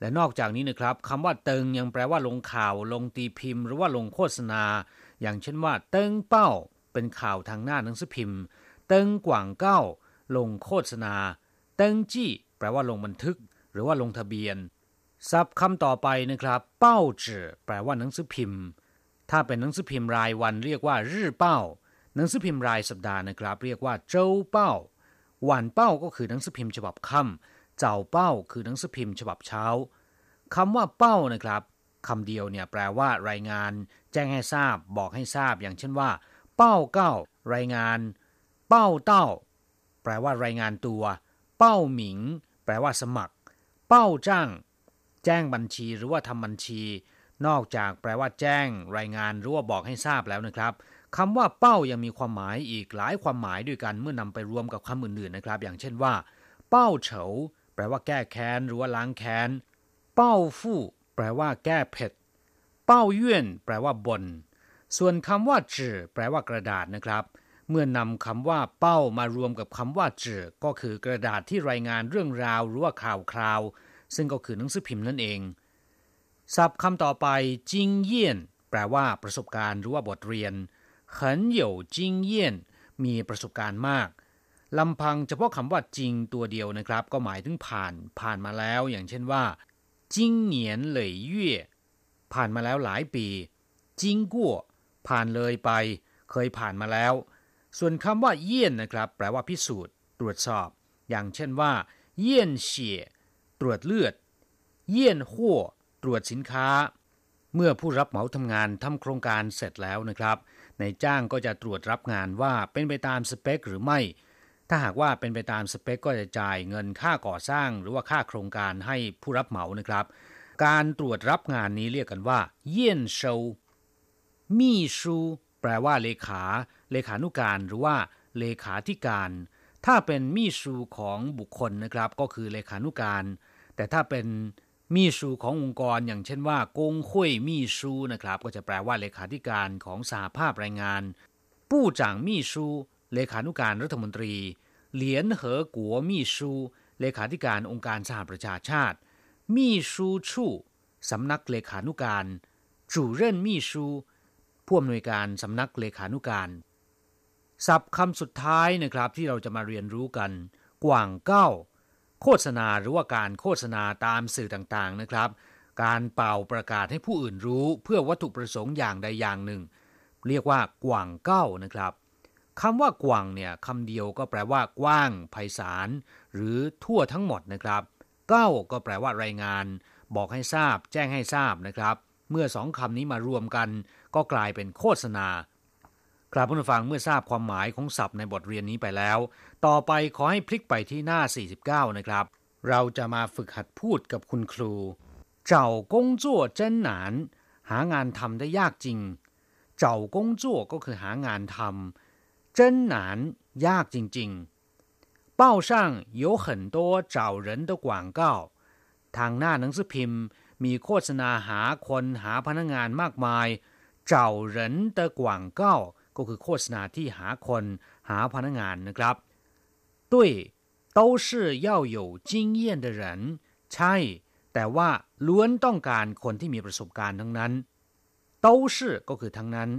และนอกจากนี้นะครับคำว่าเติงยังแปลว่าลงข่าว ลงตีพิมพ์ หรือว่าลงโฆษณา อย่างเช่นว่า เติ้งเป้า เป็นข่าวทางหน้าหนังสือพิมพ์ เติ้งกว่างเก้า ลงโฆษณา เติ้งจี้ แปลว่าลงบันทึก หรือว่าลงทะเบียนศัพท์คำต่อไปนะครับ เป้าจื่อแปลว่าหนังสือพิมพ์ ถ้าเป็นหนังสือพิมพ์รายวันเรียกว่ารื่อเป้า หนังสือพิมพ์รายสัปดาห์นะครับ เรียกว่าเจ้าเป้าวานเป้าก็คือหนังสือพิมพ์ฉบับค่ำเจ้าเป้าคือหนังสือพิมพ์ฉบับเช้าคำว่าเป้านะครับ คำเดียวเนี่ยแปลว่ารายงาน แจ้งให้ทราบ บอกให้ทราบ อย่างเช่นว่า เป้าเก้ารายงาน เป้าเต้า แปลว่ารายงานตัว เป้าหมิง แปลว่าสมัคร เป้าจ้าง แจ้งบัญชีหรือว่าทำบัญชี นอกจากแปลว่าแจ้ง รายงานหรือว่าบอกให้ทราบแล้วนะครับคำว่าเป้ายังมีความหมายอีกหลายความหมายด้วยกันเมื่อนำไปรวมกับคำอื่นๆนะครับ อย่างเช่นว่า เป้าเฉาแปลว่าแก้แค้นหรือว่าล้างแค้น เป้าฟู่ แปลว่าแก้เผ็ด เป้าเยื่นแปลว่าบน ส่วนคำว่าจื่อแปลว่ากระดาษนะครับ เมื่อนำคำว่าเป้ามารวมกับคำว่าจื่อก็คือกระดาษที่รายงานเรื่องราวหรือว่าข่าวคราว ซึ่งก็คือหนังสือพิมพ์นั่นเอง ศัพท์คำต่อไปจิงเยี่ยนแปลว่าประสบการณ์หรือว่าบทเรียน很有经验มีประสบการณ์มากลำพังเฉพาะคำว่าจริงตัวเดียวนะครับ ก็หมายถึงผ่านผ่านมาแล้ว อย่างเช่นว่า จิงเหนียนเหลยเย่ผ่านมาแล้วหลายปี จิงกั่วผ่านเลยไป เคยผ่านมาแล้ว ส่วนคำว่าเยี่ยนนะครับ แปลว่าพิสูจน์ ตรวจสอบ อย่างเช่นว่า เยี่ยนเฉี่ยตรวจเลือด เยี่ยนหัวตรวจสินค้า เมื่อผู้รับเหมาทำงานทำโครงการเสร็จแล้วนะครับ ในจ้างก็จะตรวจรับงานว่าเป็นไปตามสเปคหรือไม่ ถ้าหากว่าเป็นไปตามสเปคก็จะจ่ายเงินค่าก่อสร้าง หรือว่าค่าโครงการให้ผู้รับเหมานะครับ การตรวจรับงานนี้เรียกกันว่า เยี่ยนโชมีชูแปลว่าเลขา เลขานุการหรือว่าเลขาธิการ ถ้าเป็นมีชูของบุคคลนะครับก็คือเลขานุการ แต่ถ้าเป็นมีชูขององค์กร อย่างเช่นว่ากงคุยมีชูนะครับ ก็จะแปลว่าเลขาธิการของสหภาพแรงงาน ผู้จ่างมีชู เลขานุการรัฐมนตรีเหลียนเหอกัวมีชูเลขาธิการองค์การสหประชาชาติมีชูชู่สำนักเลขานุการจูเร่นมีชูผู้อำนวยการสำนักเลขานุการศัพท์คำสุดท้ายนะครับที่เราจะมาเรียนรู้กัน กว่างเก้า โฆษณาหรือว่าการโฆษณาตามสื่อต่างๆนะครับ การเป่าประกาศให้ผู้อื่นรู้ เพื่อวัตถุประสงค์อย่างใดอย่างหนึ่ง เรียกว่ากว่างเก้านะครับ คำว่ากว่างเนี่ยคำเดียวก็แปลว่ากว้างไพศาลหรือทั่วทั้งหมดนะครับเก้าก็แปลว่ารายงาน บอกให้ทราบ แจ้งให้ทราบนะครับ เมื่อสองคำนี้มารวมกัน ก็กลายเป็นโฆษณา ครับผู้ฟังเมื่อทราบความหมายของศัพท์ในบทเรียนนี้ไปแล้ว ต่อไปขอให้พลิกไปที่หน้า 49 นะครับ เราจะมาฝึกหัดพูดกับคุณครูเจ้ากงจั่วเจ้นหนาน หางานทำได้ยากจริงเจ้ากงจั่วก็คือหางานทำ เจิ้นหนานยากจริงๆ报上有很多找人的广告ทางหน้าหนังสือพิมพ์ มีโฆษณาหาคนหาพนักงานมากมายเจ้า人的广告 ก็คือโฆษณาที่หาคนหาพนักงานนะครับด้วย都是要有经验的人ใช่ แต่ว่าล้วนต้องการคนที่มีประสบการณ์ทั้งนั้น都是ก็คือทั้งนั้น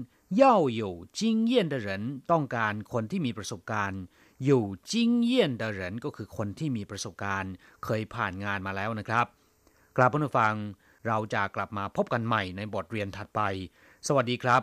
要有经验的人ต้องการคนที่มีประสบการณ์อยู่จิงเยี่ยน的人ก็คือคนที่มีประสบการณ์ เคยผ่านงานมาแล้วนะครับ กลับผู้ฟังเราจะกลับมาพบกันใหม่ในบทเรียนถัดไป สวัสดีครับ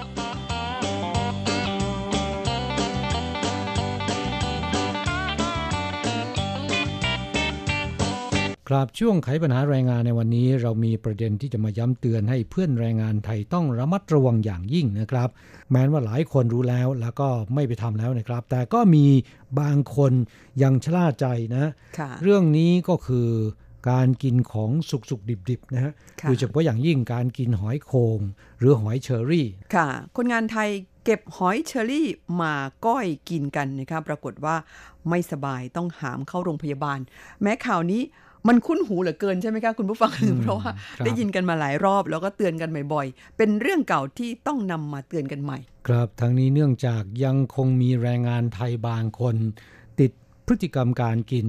ครับช่วงไขปัญหาแรงงานในวันนี้ เรามีประเด็นที่จะมาย้ำเตือนให้เพื่อนแรงงานไทยต้องระมัดระวังอย่างยิ่งนะครับ แม้ว่าหลายคนรู้แล้วแล้วก็ไม่ไปทำแล้วนะครับ แต่ก็มีบางคนยังชะล่าใจนะค่ะเรื่องนี้ก็คือการกินของสุกๆดิบๆนะฮะค่ะโดยเฉพาะอย่างยิ่งการกินหอยโขงหรือหอยเชอรี่ ค่ะ คนงานไทยเก็บหอยเชอรี่มาก้อยกินกันนะคะปรากฏว่าไม่สบายต้องหามเข้าโรงพยาบาล แม้ข่าวนี้ มันคุ้นหูเหลือเกินใช่ไหมคะคุณผู้ฟังเพราะว่าครับได้ยินกันมาหลายรอบแล้วก็เตือนกันบ่อยๆ เป็นเรื่องเก่าที่ต้องนำมาเตือนกันใหม่ ครับทั้งนี้เนื่องจากยังคงมีแรงงานไทยบางคน ติดพฤติกรรมการกิน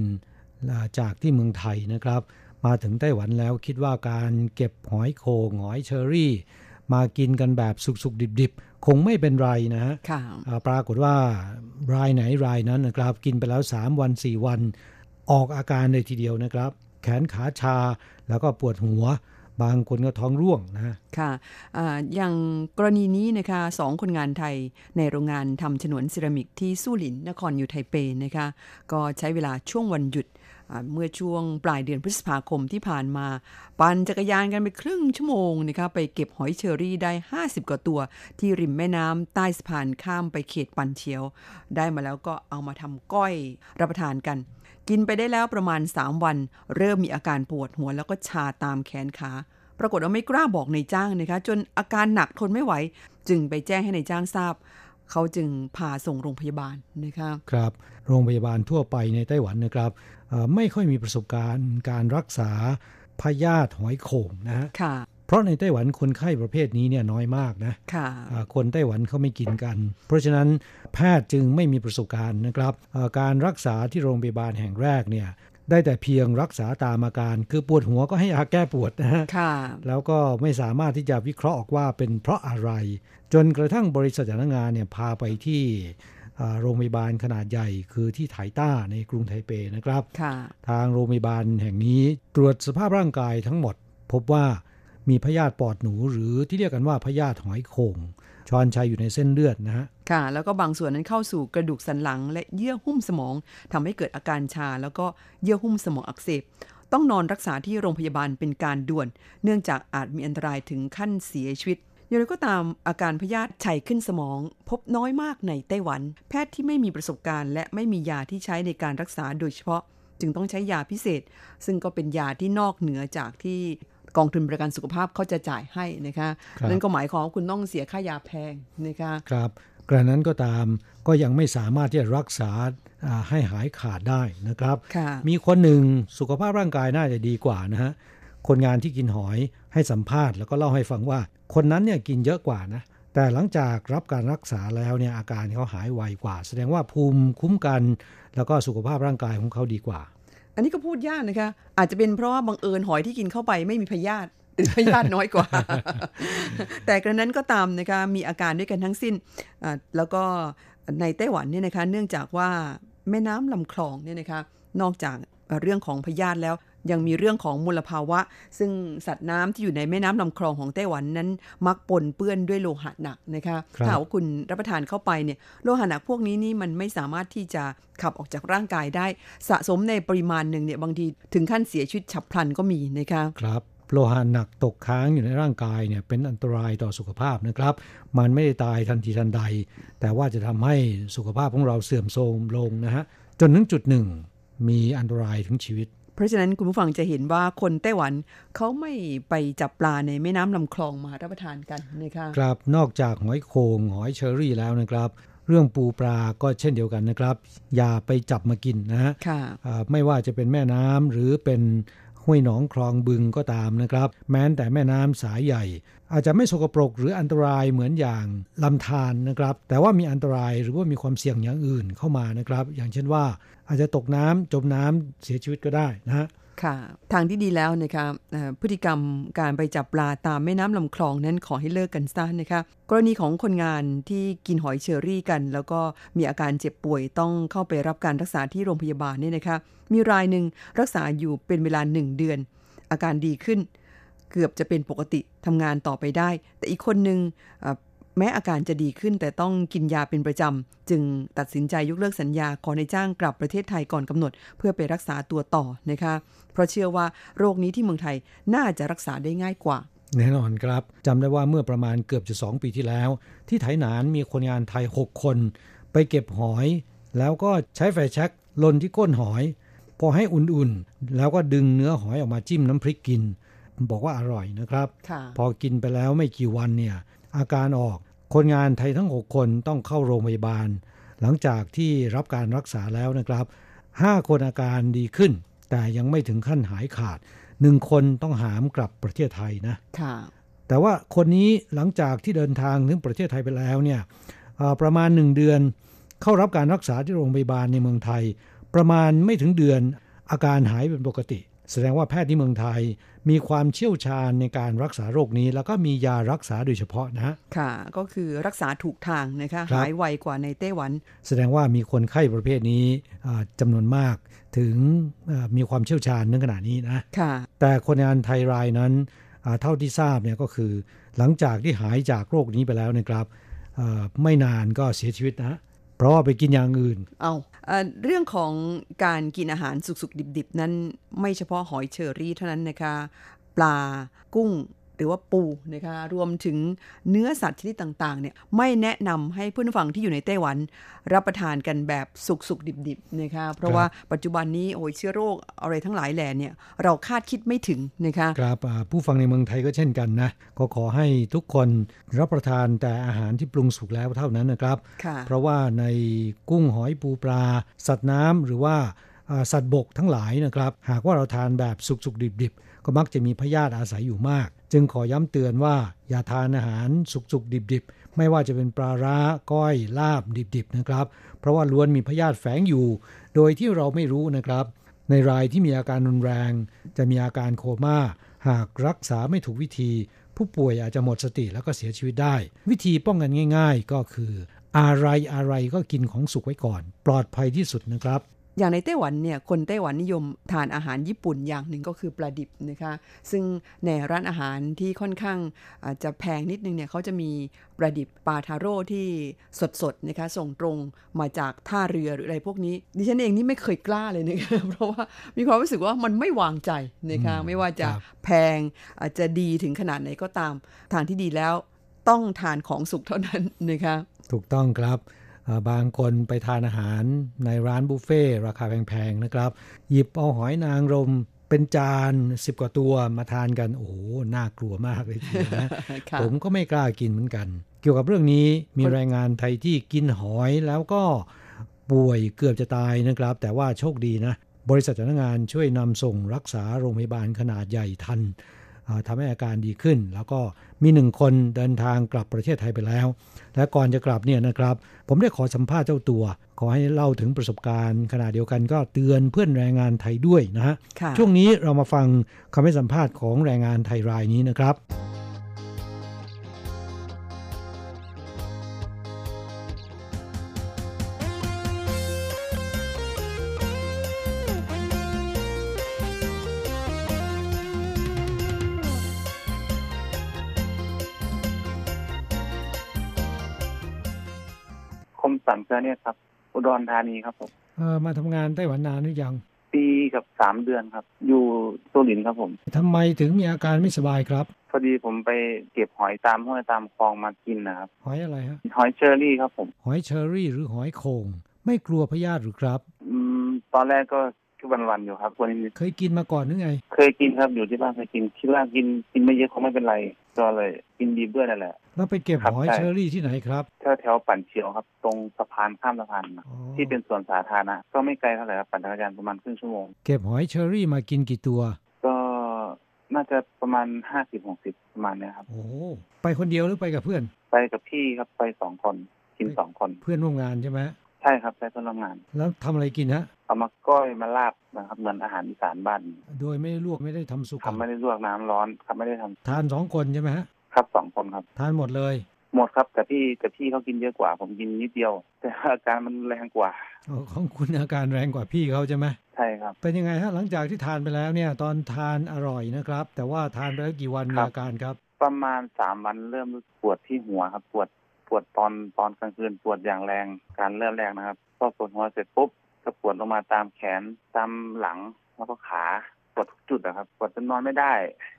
อ่าจากที่เมืองไทยนะครับ มาถึงไต้หวันแล้วคิดว่าการเก็บหอยโขงหอยเชอรี่ มากินกันแบบสุกๆดิบๆ คงไม่เป็นไรนะฮะค่ะอ่าปรากฏว่ารายไหนรายนั้นนะครับ กินไปแล้ว 3 วัน 4 วันออกอาการเลยทีเดียวนะครับ แขนขาชา แล้วก็ปวดหัว บางคนก็ท้องร่วงนะค่ะอะอย่างกรณีนี้นะคะสองคนงานไทยในโรงงานทำฉนวนเซรามิกที่สู้หลินนครอยู่ไทเปนะคะก็ใช้เวลาช่วงวันหยุด เมื่อช่วงปลายเดือนพฤษภาคมที่ผ่านมา ปั่นจักรยานกันไปครึ่งชั่วโมงนะคะไปเก็บหอยเชอรี่ได้ 50 กว่าตัว ที่ริมแม่น้ำใต้สะพานข้ามไปเขตปันเชียว ได้มาแล้วก็เอามาทำก้อยรับประทานกัน กินไปได้แล้วประมาณ 3 วัน เริ่มมีอาการปวดหัวแล้วก็ชาตามแขนขาปรากฏว่าไม่กล้าบอกนายจ้างนะคะ จนอาการหนักทนไม่ไหว จึงไปแจ้งให้ในายจ้างทราบ เขาจึงพาส่งโรงพยาบาลนะคะครับ โรงพยาบาลทั่วไปในไต้หวันนะครับ ไม่ค่อยมีประสบการณ์การรักษาพยาธิหอยโข่งนะฮะค่ะเพราะในไต้หวันคนไข้ประเภทนี้เนี่ยน้อยมากนะค่ะอ่าคนไต้หวันเขาไม่กินกัน เพราะฉะนั้นแพทย์จึงไม่มีประสบการณ์นะครับอ่าการรักษาที่โรงพยาบาลแห่งแรกเนี่ยได้แต่เพียงรักษาตามอาการ คือปวดหัวก็ให้ยาแก้ปวดนะฮะค่ะแล้วก็ไม่สามารถที่จะวิเคราะห์ออกว่าเป็นเพราะอะไร จนกระทั่งบริษัทจ้างงานเนี่ยพาไปที่อ่า โรงพยาบาลขนาดใหญ่คือที่ไถต้าในกรุงไทเปนะครับค่ะทางโรงพยาบาลแห่งนี้ตรวจสภาพร่างกายทั้งหมด พบว่ามีพยาธิปอดหนูหรือที่เรียกกันว่าพยาธิหอยโข่งชอนชัยอยู่ในเส้นเลือดนะฮะค่ะ แล้วก็บางส่วนนั้นเข้าสู่กระดูกสันหลัง และเยื่อหุ้มสมองทำให้เกิดอาการชา แล้วก็เยื่อหุ้มสมองอักเสบ ต้องนอนรักษาที่โรงพยาบาลเป็นการด่วน เนื่องจากอาจมีอันตรายถึงขั้นเสียชีวิต อย่างไรก็ตามอาการพยาธิไฉขึ้นสมอง พบน้อยมากในไต้หวัน แพทย์ที่ไม่มีประสบการณ์ และไม่มียาที่ใช้ในการรักษาโดยเฉพาะ จึงต้องใช้ยาพิเศษ ซึ่งก็เป็นยาที่นอกเหนือจากที่กองทุนประกันสุขภาพเขาจะจ่ายให้นะคะครับนั่นก็หมายความว่าคุณต้องเสียค่ายาแพงนะคะครับกระนั้นก็ตามก็ยังไม่สามารถที่จะรักษาอ่าให้หายขาดได้นะครับค่ะมีคนหนึ่งสุขภาพร่างกายน่าจะดีกว่านะฮะคนงานที่กินหอยให้สัมภาษณ์แล้วก็เล่าให้ฟังว่า คนนั้นเนี่ยกินเยอะกว่านะ แต่หลังจากรับการรักษาแล้วเนี่ยอาการเขาหายไวกว่า แสดงว่าภูมิคุ้มกัน แล้วก็สุขภาพร่างกายของเขาดีกว่า อันนี้ก็พูดยากนะคะ อาจจะเป็นเพราะว่าบังเอิญหอยที่กินเข้าไปไม่มีพยาธิหรือพยาธิน้อยกว่า แต่กระนั้นก็ตามนะคะมีอาการด้วยกันทั้งสิ้น แล้วก็ในไต้หวันเนี่ยนะคะ เนื่องจากว่าแม่น้ำลำคลองเนี่ยนะคะ นอกจากเรื่องของพยาธิแล้ว ยังมีเรื่องของมลภาวะ ซึ่งสัตว์น้ำที่อยู่ในแม่น้ำลำคลองของไต้หวันนั้น มักปนเปื้อนด้วยโลหะหนักนะคะครับถ้าหากว่าคุณรับประทานเข้าไปเนี่ยโลหะหนักพวกนี้นี่มันไม่สามารถที่จะขับออกจากร่างกายได้สะสมในปริมาณหนึ่งเนี่ยบางทีถึงขั้นเสียชีวิตฉับพลันก็มีนะคะครับโลหะหนักตกค้างอยู่ในร่างกายเนี่ยเป็นอันตรายต่อสุขภาพนะครับ มันไม่ได้ตายทันทีทันใด แต่ว่าจะทำให้สุขภาพของเราเสื่อมโทรมลงนะฮะจนถึงจุดหนึ่งมีอันตรายถึงชีวิต เพราะฉะนั้นคุณผู้ฟังจะเห็นว่าคนไต้หวันเขาไม่ไปจับปลาในแม่น้ำลำคลองมารับประทานกันนะคะครับนอกจากหอยโขงหอยเชอรี่แล้วนะครับ เรื่องปูปลาก็เช่นเดียวกันนะครับ อย่าไปจับมากินนะฮะค่ะอ่าไม่ว่าจะเป็นแม่น้ำหรือเป็น ห้วยหนองคลองบึงก็ตามนะครับ แม้แต่แม่น้ำสายใหญ่ อาจจะไม่สกปรกหรืออันตรายเหมือนอย่างลำธารนะครับ แต่ว่ามีอันตรายหรือว่ามีความเสี่ยงอย่างอื่นเข้ามานะครับ อย่างเช่นว่าอาจจะตกน้ำจมน้ำเสียชีวิตก็ได้นะฮะ ค่ะ ทางที่ดีแล้วนะคะพฤติกรรมการไปจับปลาตามแม่น้ำลำคลองนั้นขอให้เลิกกันซะนะคะ กรณีของคนงานที่กินหอยเชอรี่กัน แล้วก็มีอาการเจ็บป่วยต้องเข้าไปรับการรักษาที่โรงพยาบาลเนี่ยนะคะ มีรายหนึ่งรักษาอยู่เป็นเวลาหนึ่งเดือน อาการดีขึ้น เกือบจะเป็นปกติทำงานต่อไปได้ แต่อีกคนหนึ่ง แม้อาการจะดีขึ้นแต่ต้องกินยาเป็นประจำ จึงตัดสินใจยกเลิกสัญญาขอในจ้างกลับประเทศไทยก่อนกำหนด เพื่อไปรักษาตัวต่อนะคะ เพราะเชื่อว่าโรคนี้ที่เมืองไทยน่าจะรักษาได้ง่ายกว่า แน่นอนครับจำได้ว่าเมื่อประมาณเกือบจะสองปีที่แล้ว ที่ไถหนานมีคนงานไทย 6 คน ไปเก็บหอย แล้วก็ใช้ไฟแช็กลนที่ก้นหอย พอให้อุ่นๆ แล้วก็ดึงเนื้อหอยออกมาจิ้มน้ำพริกกิน บอกว่าอร่อยนะครับค่ะพอกินไปแล้วไม่กี่วันเนี่ย อาการออก คนงานไทยทั้ง 6 คนต้องเข้าโรงพยาบาล หลังจากที่รับการรักษาแล้วนะครับ 5 คนอาการดีขึ้น แต่ยังไม่ถึงขั้นหายขาดหนึ่งคนต้องหามกลับประเทศไทยนะค่ะแต่ว่าคนนี้หลังจากที่เดินทางถึงประเทศไทยไปแล้วเนี่ยเอ่อประมาณหนึ่งเดือน เข้ารับการรักษาที่โรงพยาบาลในเมืองไทย ประมาณไม่ถึงเดือนอาการหายเป็นปกติ แสดงว่าแพทย์ที่เมืองไทย มีความเชี่ยวชาญในการรักษาโรคนี้ แล้วก็มียารักษาโดยเฉพาะนะฮะค่ะ ก็คือรักษาถูกทางนะคะครับหายไวกว่าในไต้หวัน แสดงว่ามีคนไข้ประเภทนี้อ่าจำานวนมากถึงอ่ามีความเชี่ยวชาญในขณะนี้นะค่ะ แต่คนงานไทยรายนั้นอ่าเท่าที่ทราบเนี่ยก็คือ หลังจากที่หายจากโรคนี้ไปแล้วเนะครับเอ่อไม่นานก็เสียชีวิตนะเพ ราะว่าไปกินอย่างอื่น เอาเอ่อเรื่องของการกินอาหารสุกๆ ดิบๆ นั้น ไม่เฉพาะหอยเชอรี่เท่านั้นนะคะ ปลากุ้ง รือว่าปูนะคะรวมถึงเนื้อสัตว์ชนิดต่างๆเนี่ยไม่แนะนำให้ผู้ฟังที่อยู่ในไต้หวัน รับประทานกันแบบสุกๆดิบๆนะคะเพราะว่าปัจจุบันนี้โอ้ยเชื้อโรคอะไรทั้งหลายแหล่เนี่ยเราคาดคิดไม่ถึงนะคะครับอ่าผู้ฟังในเมืองไทยก็เช่นกันนะก็ขอให้ทุกคนรับประทานแต่อาหารที่ปรุงสุกแล้วเท่านั้นนะครับค่ะเพราะว่าในกุ้งหอยปูปลา สัตว์น้ำหรือว่าอ่าสัตว์บกทั้งหลายนะครับ หากว่าเราทานแบบสุกๆดิบๆ ก็มักจะมีพยาธิอาศัยอยู่มาก จึงขอย้ำเตือนว่าอย่าทานอาหารสุกๆ ดิบๆ ไม่ว่าจะเป็นปลาร้าก้อยลาบดิบๆนะครับ เพราะว่าล้วนมีพยาธิแฝงอยู่ โดยที่เราไม่รู้นะครับ ในรายที่มีอาการรุนแรง จะมีอาการโคม่า หากรักษาไม่ถูกวิธี ผู้ป่วยอาจจะหมดสติแล้วก็เสียชีวิตได้ วิธีป้องกันง่าย ๆ ก็คือ อะไรอะไรก็กินของสุกไว้ก่อน ปลอดภัยที่สุดนะครับ อย่างในไต้หวันเนี่ยคนไต้หวันนิยมทานอาหารญี่ปุ่นอย่างหนึ่งก็คือปลาดิบนะคะซึ่งในร้านอาหารที่ค่อนข้างอาจจะแพงนิดนึงเนี่ยเขาจะมีปลาดิบปลาทาโร่ที่สดๆนะคะส่งตรงมาจากท่าเรือหรืออะไรพวกนี้ ดิฉันเองนี่ไม่เคยกล้าเลยนะคะเพราะว่ามีความรู้สึกว่ามันไม่วางใจนะคะอืมไม่ว่าจะครับแพงอาจจะดีถึงขนาดไหนก็ตามทางที่ดีแล้วต้องทานของสุกเท่านั้นนะคะถูกต้องครับเอ่อ บางคนไปทานอาหารในร้านบุฟเฟ่ต์ราคาแพงๆนะครับ หยิบเอาหอยนางรมเป็นจานสิบกว่าตัวมาทานกัน โอ้โหน่ากลัวมากเลยทีเดียวนะค่ะผมก็ไม่กล้ากินเหมือนกัน เกี่ยวกับเรื่องนี้มีแรงงานไทยที่กินหอยแล้วก็ป่วยเกือบจะตายนะครับ แต่ว่าโชคดีนะ บริษัทจ้างงานช่วยนำส่งรักษาโรงพยาบาลขนาดใหญ่ทันอ่า ทำให้อาการดีขึ้น แล้วก็มีหนึ่งคนเดินทางกลับประเทศไทยไปแล้ว และก่อนจะกลับเนี่ยนะครับ ผมได้ขอสัมภาษณ์เจ้าตัว ขอให้เล่าถึงประสบการณ์ ขณะเดียวกันก็เตือนเพื่อนแรงงานไทยด้วยนะฮะค่ะช่วงนี้เรามาฟังคำให้สัมภาษณ์ของแรงงานไทยรายนี้นะครับ คมสันเซอร์เนี่ยครับ อุดรธานีครับผมเอ่อมาทำงานไต้หวันนานหรือยัง ปีกับสามเดือนครับ อยู่สุรินทร์ครับผมทำไมถึงมีอาการไม่สบายครับ พอดีผมไปเก็บหอยตามห้วยตามคลองมากินนะครับ หอยอะไรฮะ หอยเชอรี่ครับผม หอยเชอรี่หรือหอยโขงไม่กลัวพยาธิหรือครับ อืม ตอนแรกก็ วันๆอยู่ครับวันนี้เคยกินมาก่อนหรือไง เคยกินครับอยู่ที่บ้านเคยกินคิดว่ากินกินไม่เยอะคงไม่เป็นไร ก็เลยกินดีด้วยนั่นแหละ แล้วไปเก็บครับหอยใช่เชอรี่ที่ไหนครับแถวแถวปั่นเชียวครับ ตรงสะพานข้ามสะพานนะที่เป็นสวนสาธารณะก็ไม่ไกลเท่าไหร่ครับปั่นจักรยานประมาณครึ่งชั่วโมงเก็บหอยเชอรี่มากินกี่ตัว ก็น่าจะประมาณห้าสิบหกสิบประมาณเนี้ยครับโอ้ไปคนเดียวหรือไปกับเพื่อน ไปกับพี่ครับไปสองคนกินสองคนเพื่อนร่วมงานใช่ไหม ใช่ครับใช้เพื่อนร่วมงาน แล้วทำอะไรกินฮะ เอามาก้อยมาลาบนะครับเหมือนอาหารอีสานบ้านโดยไม่ได้ลวกไม่ได้ทำสุกทำไม่ได้ลวกน้ำร้อนครับไม่ได้ทำทานสองคนใช่ไหมฮะ ครับสองคนครับ ทานหมดเลย หมดครับแต่พี่แต่พี่เขากินเยอะกว่า ผมกินนิดเดียว แต่อาการมันแรงกว่า อ๋อของคุณอาการแรงกว่าพี่เขาใช่ไหมใช่ครับ เป็นยังไงฮะหลังจากที่ทานไปแล้วเนี่ย ตอนทานอร่อยนะครับ แต่ว่าทานไปแล้วกี่วันมีครับ อาการครับ ประมาณสามวันเริ่มรู้สึกปวดที่หัวครับปวด ปวดตอนตอนกลางคืนปวดอย่างแรงการเริ่มแรกนะครับพอปวดหัวเสร็จปุ๊บก็ปวดลงมาตามแขนตามหลังแล้วก็ขาปวดทุกจุดนะครับปวดจนนอนไม่ได้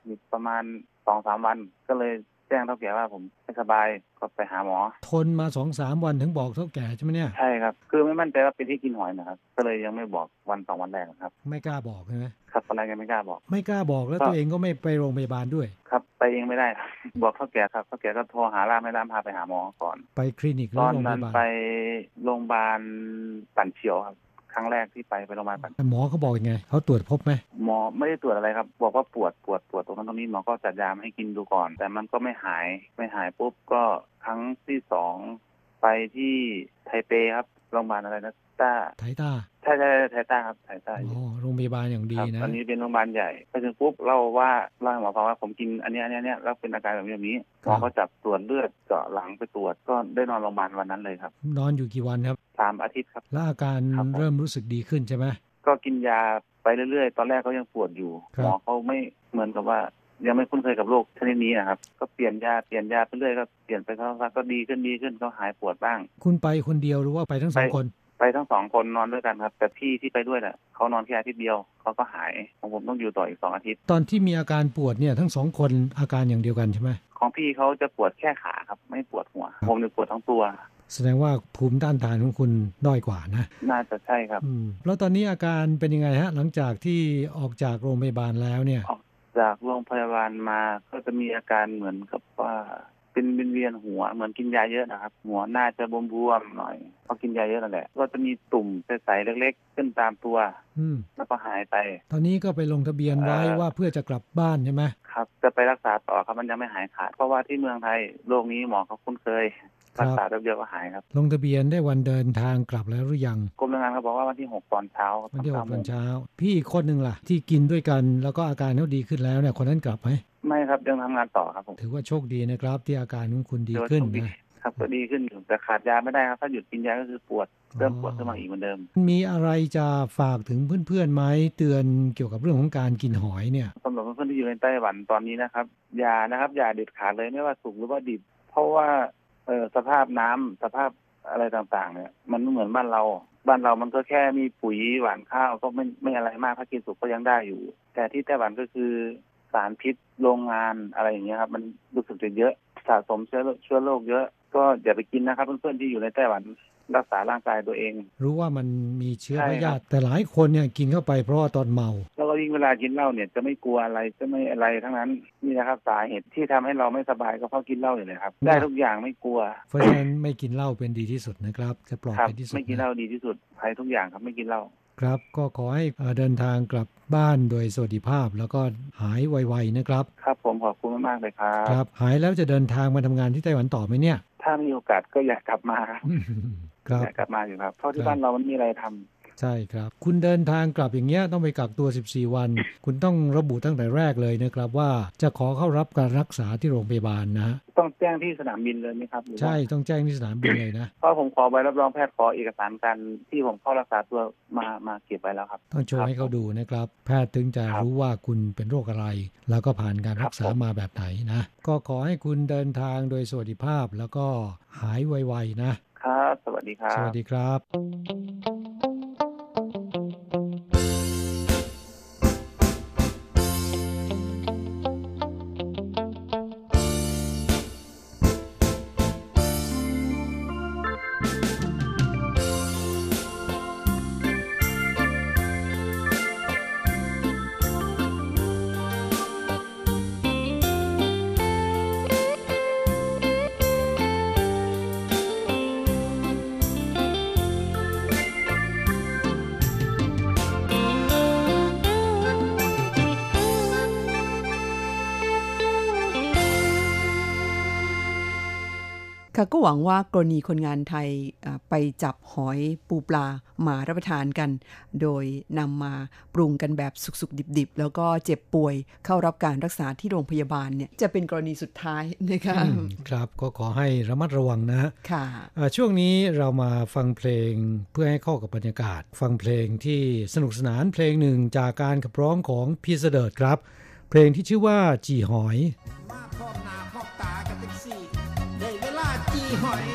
มีประมาณสองสามวันก็เลย แจ้งเท่าแก่ว่าผมไม่สบายก็ไปหาหมอ ทนมาสองสามวันถึงบอกเท่าแก่ใช่ไหมเนี่ย ใช่ครับ คือไม่มั่นใจว่าเป็นที่กินหอยนะครับ ก็เลยยังไม่บอกวันสองวันแรกนะครับ ไม่กล้าบอกใช่ไหมครับตอนแรกยังไม่กล้าบอก ไม่กล้าบอกแล้วก็ตัวเองก็ไม่ไปโรงพยาบาลด้วย ครับ ไปเองไม่ได้ครับบอกเท่าแก่ครับเท่าแก่ก็โทรหาล่ามให้ล่ามพาไปหาหมอก่อน ไปคลินิกหรืตออนโรงพนั้นยาบาลไปโรงพยาบาลปั่นเฉียวครับ ครั้งแรกที่ไปไปโรงพยาบาลปั่นหมอเขาบอกยังไงเขาตรวจพบไหมหมอไม่ได้ตรวจอะไรครับ บอกว่าปวดปวดปวดตรงนั้นตรงนี้หมอก็จัดยามาให้กินดูก่อน แต่มันก็ไม่หายไม่หายปุ๊บก็ครั้งที่สองไปที่ไทเปครับโรงพยาบาลอะไรนะ ต้าไทต้าใช่ใช่ใช่ไทต้าครับไทต้าอ๋อโรงพยาบาลอย่างดีครับนะอันนี้เป็นโรงพยาบาลใหญ่ไปถึงปุ๊บเล่าว่าเล่าให้หมอฟังว่าผมกินอันเนี้ยอันเนี้ยอันเนี้ยแล้วเป็นอาการแบบนี้แบบนี้หมอก็จับตรวจเลือดเจาะหลังไปตรวจก็ได้นอนโรงพยาบาลวันนั้นเลยครับ นอนอยู่กี่วันครับสามอาทิตย์ครับแล้วอาการครับผมเริ่มรู้สึกดีขึ้นใช่ไหมก็กินยาไปเรื่อยๆ ตอนแรกเขายังปวดอยู่ครับหมอเขาไม่เหมือนกับว่ายังไม่คุ้นเคยกับโรคชนิดนี้นะครับ ก็เปลี่ยนยาเปลี่ยนยาไปเรื่อยก็เปลี่ยนไปสักพักก็ดีขึ้นดีขึ้นก็หายปวดบ้าง คุณไปคนเดียวหรือว่าไปทั้งสองไปคน ไปทั้งสองคนนอนด้วยกันครับ แต่พี่ที่ไปด้วยน่ะเขานอนแค่อาทิตย์เดียวเขาก็หายของผมต้องอยู่ต่ออีกสองอาทิตย์ ตอนที่มีอาการปวดเนี่ยทั้งสองคนอาการอย่างเดียวกันใช่ไหมของพี่เขาจะปวดแค่ขาครับ ไม่ปวดหัว ผมเนี่ยปวดทั้งตัว แสดงว่าภูมิต้านทานของคุณด้อยกว่านะ น่าจะใช่ครับอืมแล้วตอนนี้อาการเป็นยังไงฮะ หลังจากที่ออกจากโรงพยาบาลแล้วเนี่ย ออกจากโรงพยาบาลมาก็จะมีอาการเหมือนกับว่า เป็นเวียนๆหัวเหมือนกินยาเยอะนะครับ หัวน่าจะบวมๆหน่อยเพราะกินยาเยอะนั่นแหละก็จะมีตุ่มใสๆเล็กๆขึ้นตามตัว อืมแล้วก็หายไป ตอนนี้ก็ไปลงทะเบียนไว้เอ่อว่าเพื่อจะกลับบ้านใช่ไหมครับ จะไปรักษาต่อครับมันยังไม่หายขาดเพราะว่าที่เมืองไทยโรคนี้หมอเขาคุ้นเคย รักษาแป๊บเดียวก็หายครับ ลงทะเบียนได้วันเดินทางกลับแล้วหรือยังกรมแรงงานเขาบอกว่าวันที่หกตอนเช้าวันที่หก้ากโมตองนเช้า พี่อีกคนหนึ่งล่ะ ที่กินด้วยกันแล้วก็อาการเขาดีขึ้นแล้วเนี่ยคนนั้นกลับไหมไม่ครับยังทำงานต่อครับผมถือว่าโชคดีนะครับที่อาการของคุณดีถือว่าขึ้นโชคดีนะครับก็ดีขึ้นอยู่แต่ขาดยาไม่ได้ครับ ถ้าหยุดกินยาก็คือปวดเริ่มปวดขึ้นมาอีกเหมือนเดิม มีอะไรจะฝากถึงเพื่อนๆไหมเตือนเกี่ยวกับเรื่องของการกินหอยเนี่ยสำหรับเพื่อนๆที่อยู่ในไต้หวันตอนนี้นะครับอย่านะครับอย่าเด็ดขาดเลยไม่ว่าสุกหรือว่าดิบ เพราะว่า เออสภาพน้ำสภาพอะไรต่างๆ เนี่ย มันไม่เหมือนบ้านเรา บ้านเรามันก็แค่มีปุ๋ยหวานข้าวก็ไม่ไม่อะไรมากถ้ากินสุกก็ยังได้อยู่ แต่ที่ไต้หวันก็คือสารพิษโรงงานอะไรอย่างเงี้ยครับ มันรู้สึกจะเยอะ สะสมเชื้อโรคเชื้อโรคเยอะ ก็อย่าไปกินนะครับ เพื่อนๆที่อยู่ในไต้หวันรักษาร่างกายตัวเอง รู้ว่ามันมีเชื้อใช่พครับยาธิแต่หลายคนเนี่ยกินเข้าไปเพราะว่าตอนเมา แล้วก็ยิ่งเวลากินเหล้าเนี่ยจะไม่กลัวอะไรจะไม่อะไรทั้งนั้นนี่นะครับสาเหตุที่ทำให้เราไม่สบายก็เพราะกินเหล้าอยู่เลยครับ ได้ทุกอย่างไม่กลัว เพราะฉะนั้นไม่กินเหล้าเป็นดีที่สุดนะครับจะปลอดครับภัยที่สุดไม่กินเหนะล้าดีที่สุดภัยทุกอย่างครับไม่กินเหล้า ครับก็ขอให้เอ่อเดินทางกลับบ้านโดยสวัสดิภาพ แล้วก็หายไวๆนะครับ ครับผมขอบคุณมากๆเลยครับครับ หายแล้วจะเดินทางมาทำงานที่ไต้หวันต่อไหมเนี่ย ถ้ามีโอกาสก็อยากกลับมาครับครับอยากกลับมาอยู่ครับเพราะครัที่บบ้านเรามันมีอะไรทำ ใช่ครับ คุณเดินทางกลับอย่างเงี้ยต้องไปกักตัว 14 วัน คุณต้องระบุตั้งแต่แรกเลยนะครับ ว่าจะขอเข้ารับการรักษาที่โรงพยาบาลนะฮะต้องแจ้งที่สนามบินเลยไหมครับหรือว่าใช่ต้องแจ้งที่สนามบินเลยนะเพราะผมขอใบรับรองแพทย์ขอเอกสารการที่ผมเข้ารักษาตัวมามาเก็บไว้แล้วครับ ต้องโชว์ให้เขาดูนะครับ แพทย์ถึงจะครับรู้ว่าคุณเป็นโรคอะไร แล้วก็ผ่านการรักษาครับผมมาแบบไหนนะ ก็ขอให้คุณเดินทางโดยสวัสดิภาพแล้วก็หายไวๆนะครับ สวัสดีครับ สวัสดีครับ ค่ะก็หวังว่ากรณีคนงานไทยไปจับหอยปูปลามารับประทานกัน โดยนำมาปรุงกันแบบสุกๆ ดิบๆ แล้วก็เจ็บป่วยเข้ารับการรักษาที่โรงพยาบาลเนี่ยจะเป็นกรณีสุดท้ายนะคะครับก็ขอให้ระมัดระวังนะค่ะช่วงนี้เรามาฟังเพลงเพื่อให้เข้ากับบรรยากาศ ฟังเพลงที่สนุกสนานเพลงหนึ่งจากการขับร้องของพีเสเดิร์ดครับ เพลงที่ชื่อว่าจีหอย heart.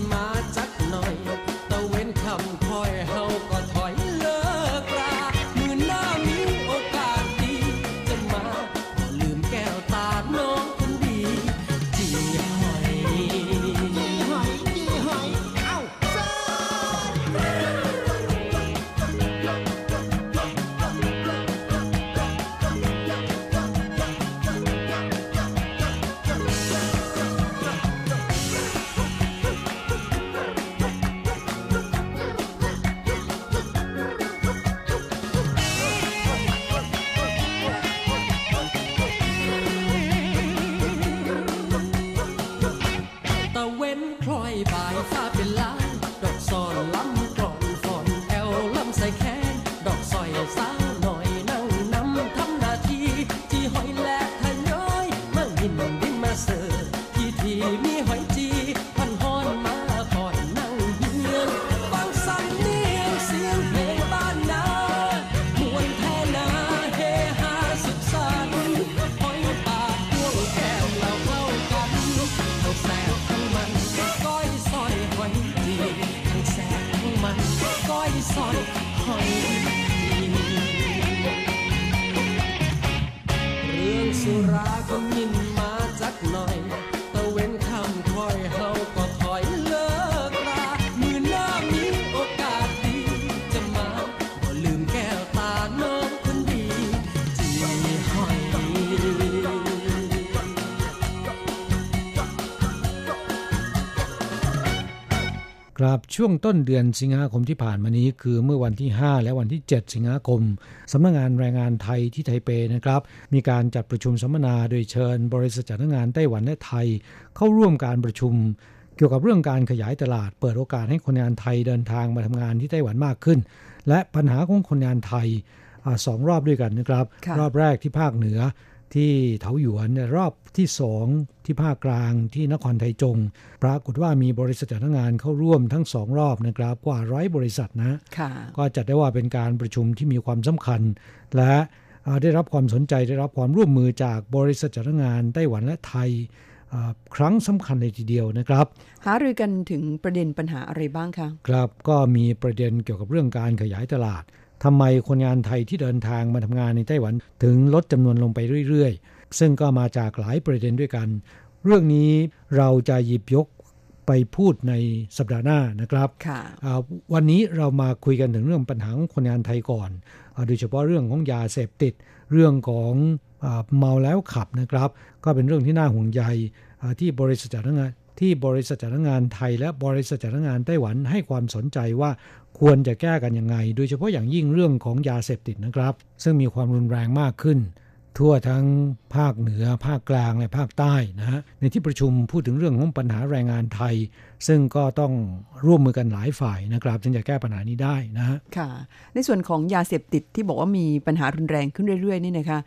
ราก็ยินมาจักหน่อย บช่วงต้นเดือนสิงหาคมที่ผ่านมานี้ คือเมื่อวันที่ 5 และวันที่ 7 สิงหาคมสำนักงงานแรงงานไทยที่ไทเปนะครับ มีการจัดประชุมสัมมนาโดยเชิญ บริษัทจัดงานไต้หวันและไทย เข้าร่วมการประชุม เกี่ยวกับเรื่องการขยายตลาด เปิดโอกาสให้คนงานไทยเดินทางมาทำงานที่ไต้หวันมากขึ้น และปัญหาของคนงานไทยอสองรอบด้วยกันนะครับ รอบแรกที่ภาคเหนือ ที่เถาหยวนรอบที่สองที่ภาคกลางที่นครไทยจง ปรากฏว่ามีบริษัทจ้างงานเข้าร่วมทั้งสองรอบนะครับกว่าร้อยบริษัทนะก็จัดได้ว่าเป็นการประชุมที่มีความสำคัญ และได้รับความสนใจได้รับความร่วมมือจากบริษัทจ้างงานไต้หวันและไทยครั้งสำคัญเลยทีเดียวนะครับ หารือกันถึงประเด็นปัญหาอะไรบ้างคะ ครับก็มีประเด็นเกี่ยวกับเรื่องการขยายตลาด ทำไมคนงานไทยที่เดินทางมาทำงานในไต้หวัน ถึงลดจำนวนลงไปเรื่อยๆ ซึ่งก็มาจากหลายประเด็นด้วยกัน เรื่องนี้เราจะหยิบยกไปพูดในสัปดาห์หน้านะครับ วันนี้เรามาคุยกันถึงเรื่องปัญหาของคนงานไทยก่อนโดยเฉพาะเรื่องของยาเสพติด เรื่องของเมาแล้วขับนะครับ ก็เป็นเรื่องที่น่าห่วงใยที่บริษัทจัดงานที่บริษัทจัดงานไทยและบริษัทจัดงานไต้หวันให้ความสนใจว่า ควรจะแก้กันยังไง โดยเฉพาะอย่างยิ่งเรื่องของยาเสพติดนะครับ ซึ่งมีความรุนแรงมากขึ้น ทั่วทั้งภาคเหนือ ภาคกลางและภาคใต้นะฮะในที่ประชุมพูดถึงเรื่องของปัญหาแรงงานไทย ซึ่งก็ต้องร่วมมือกันหลายฝ่ายนะครับจึงจะแก้ปัญหานี้ได้นะฮะค่ะ ในส่วนของยาเสพติดที่บอกว่ามีปัญหารุนแรงขึ้นเรื่อยๆนี่นะคะ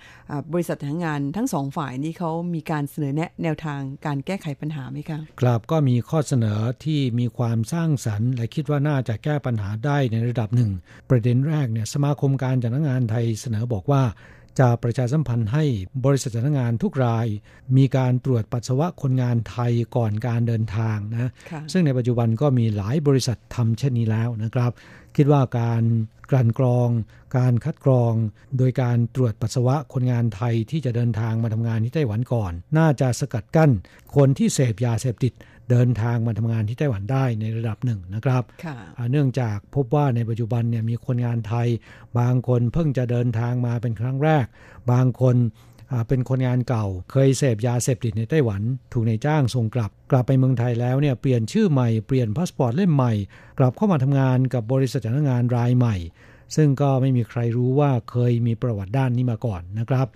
บริษัททางงานทั้งสองฝ่ายนี้เขามีการเสนอแนะแนวทางการแก้ไขปัญหาไหมคะครับก็มีข้อเสนอที่มีความสร้างสรรค์ และคิดว่าน่าจะแก้ปัญหาได้ในระดับหนึ่ง ประเด็นแรกเนี่ยสมาคมการจัดงานไทยเสนอบอกว่า จะประชาสัมพันธ์ให้บริษัทจ้างงานทุกราย มีการตรวจปัสสาวะคนงานไทยก่อนการเดินทางนะซึ่งในปัจจุบันก็มีหลายบริษัททำเช่นนี้แล้วนะครับ คิดว่าการกลั่นกรอง การคัดกรอง โดยการตรวจปัสสาวะคนงานไทยที่จะเดินทางมาทำงานที่ไต้หวันก่อน น่าจะสกัดกั้นคนที่เสพยาเสพติด เดินทางมาทำงานที่ไต้หวันได้ในระดับหนึ่งนะครับ เนื่องจากพบว่าในปัจจุบันเนี่ยมีคนงานไทย บางคนเพิ่งจะเดินทางมาเป็นครั้งแรก บางคนเป็นคนงานเก่า เคยเสพยาเสพติดในไต้หวัน ถูกนายจ้างส่งกลับ กลับไปเมืองไทยแล้วเนี่ยเปลี่ยนชื่อใหม่เปลี่ยนพาสปอร์ตเล่มใหม่ กลับเข้ามาทำงานกับบริษัทจ้างงานรายใหม่ ซึ่งก็ไม่มีใครรู้ว่าเคยมีประวัติด้านนี้มาก่อนนะครับ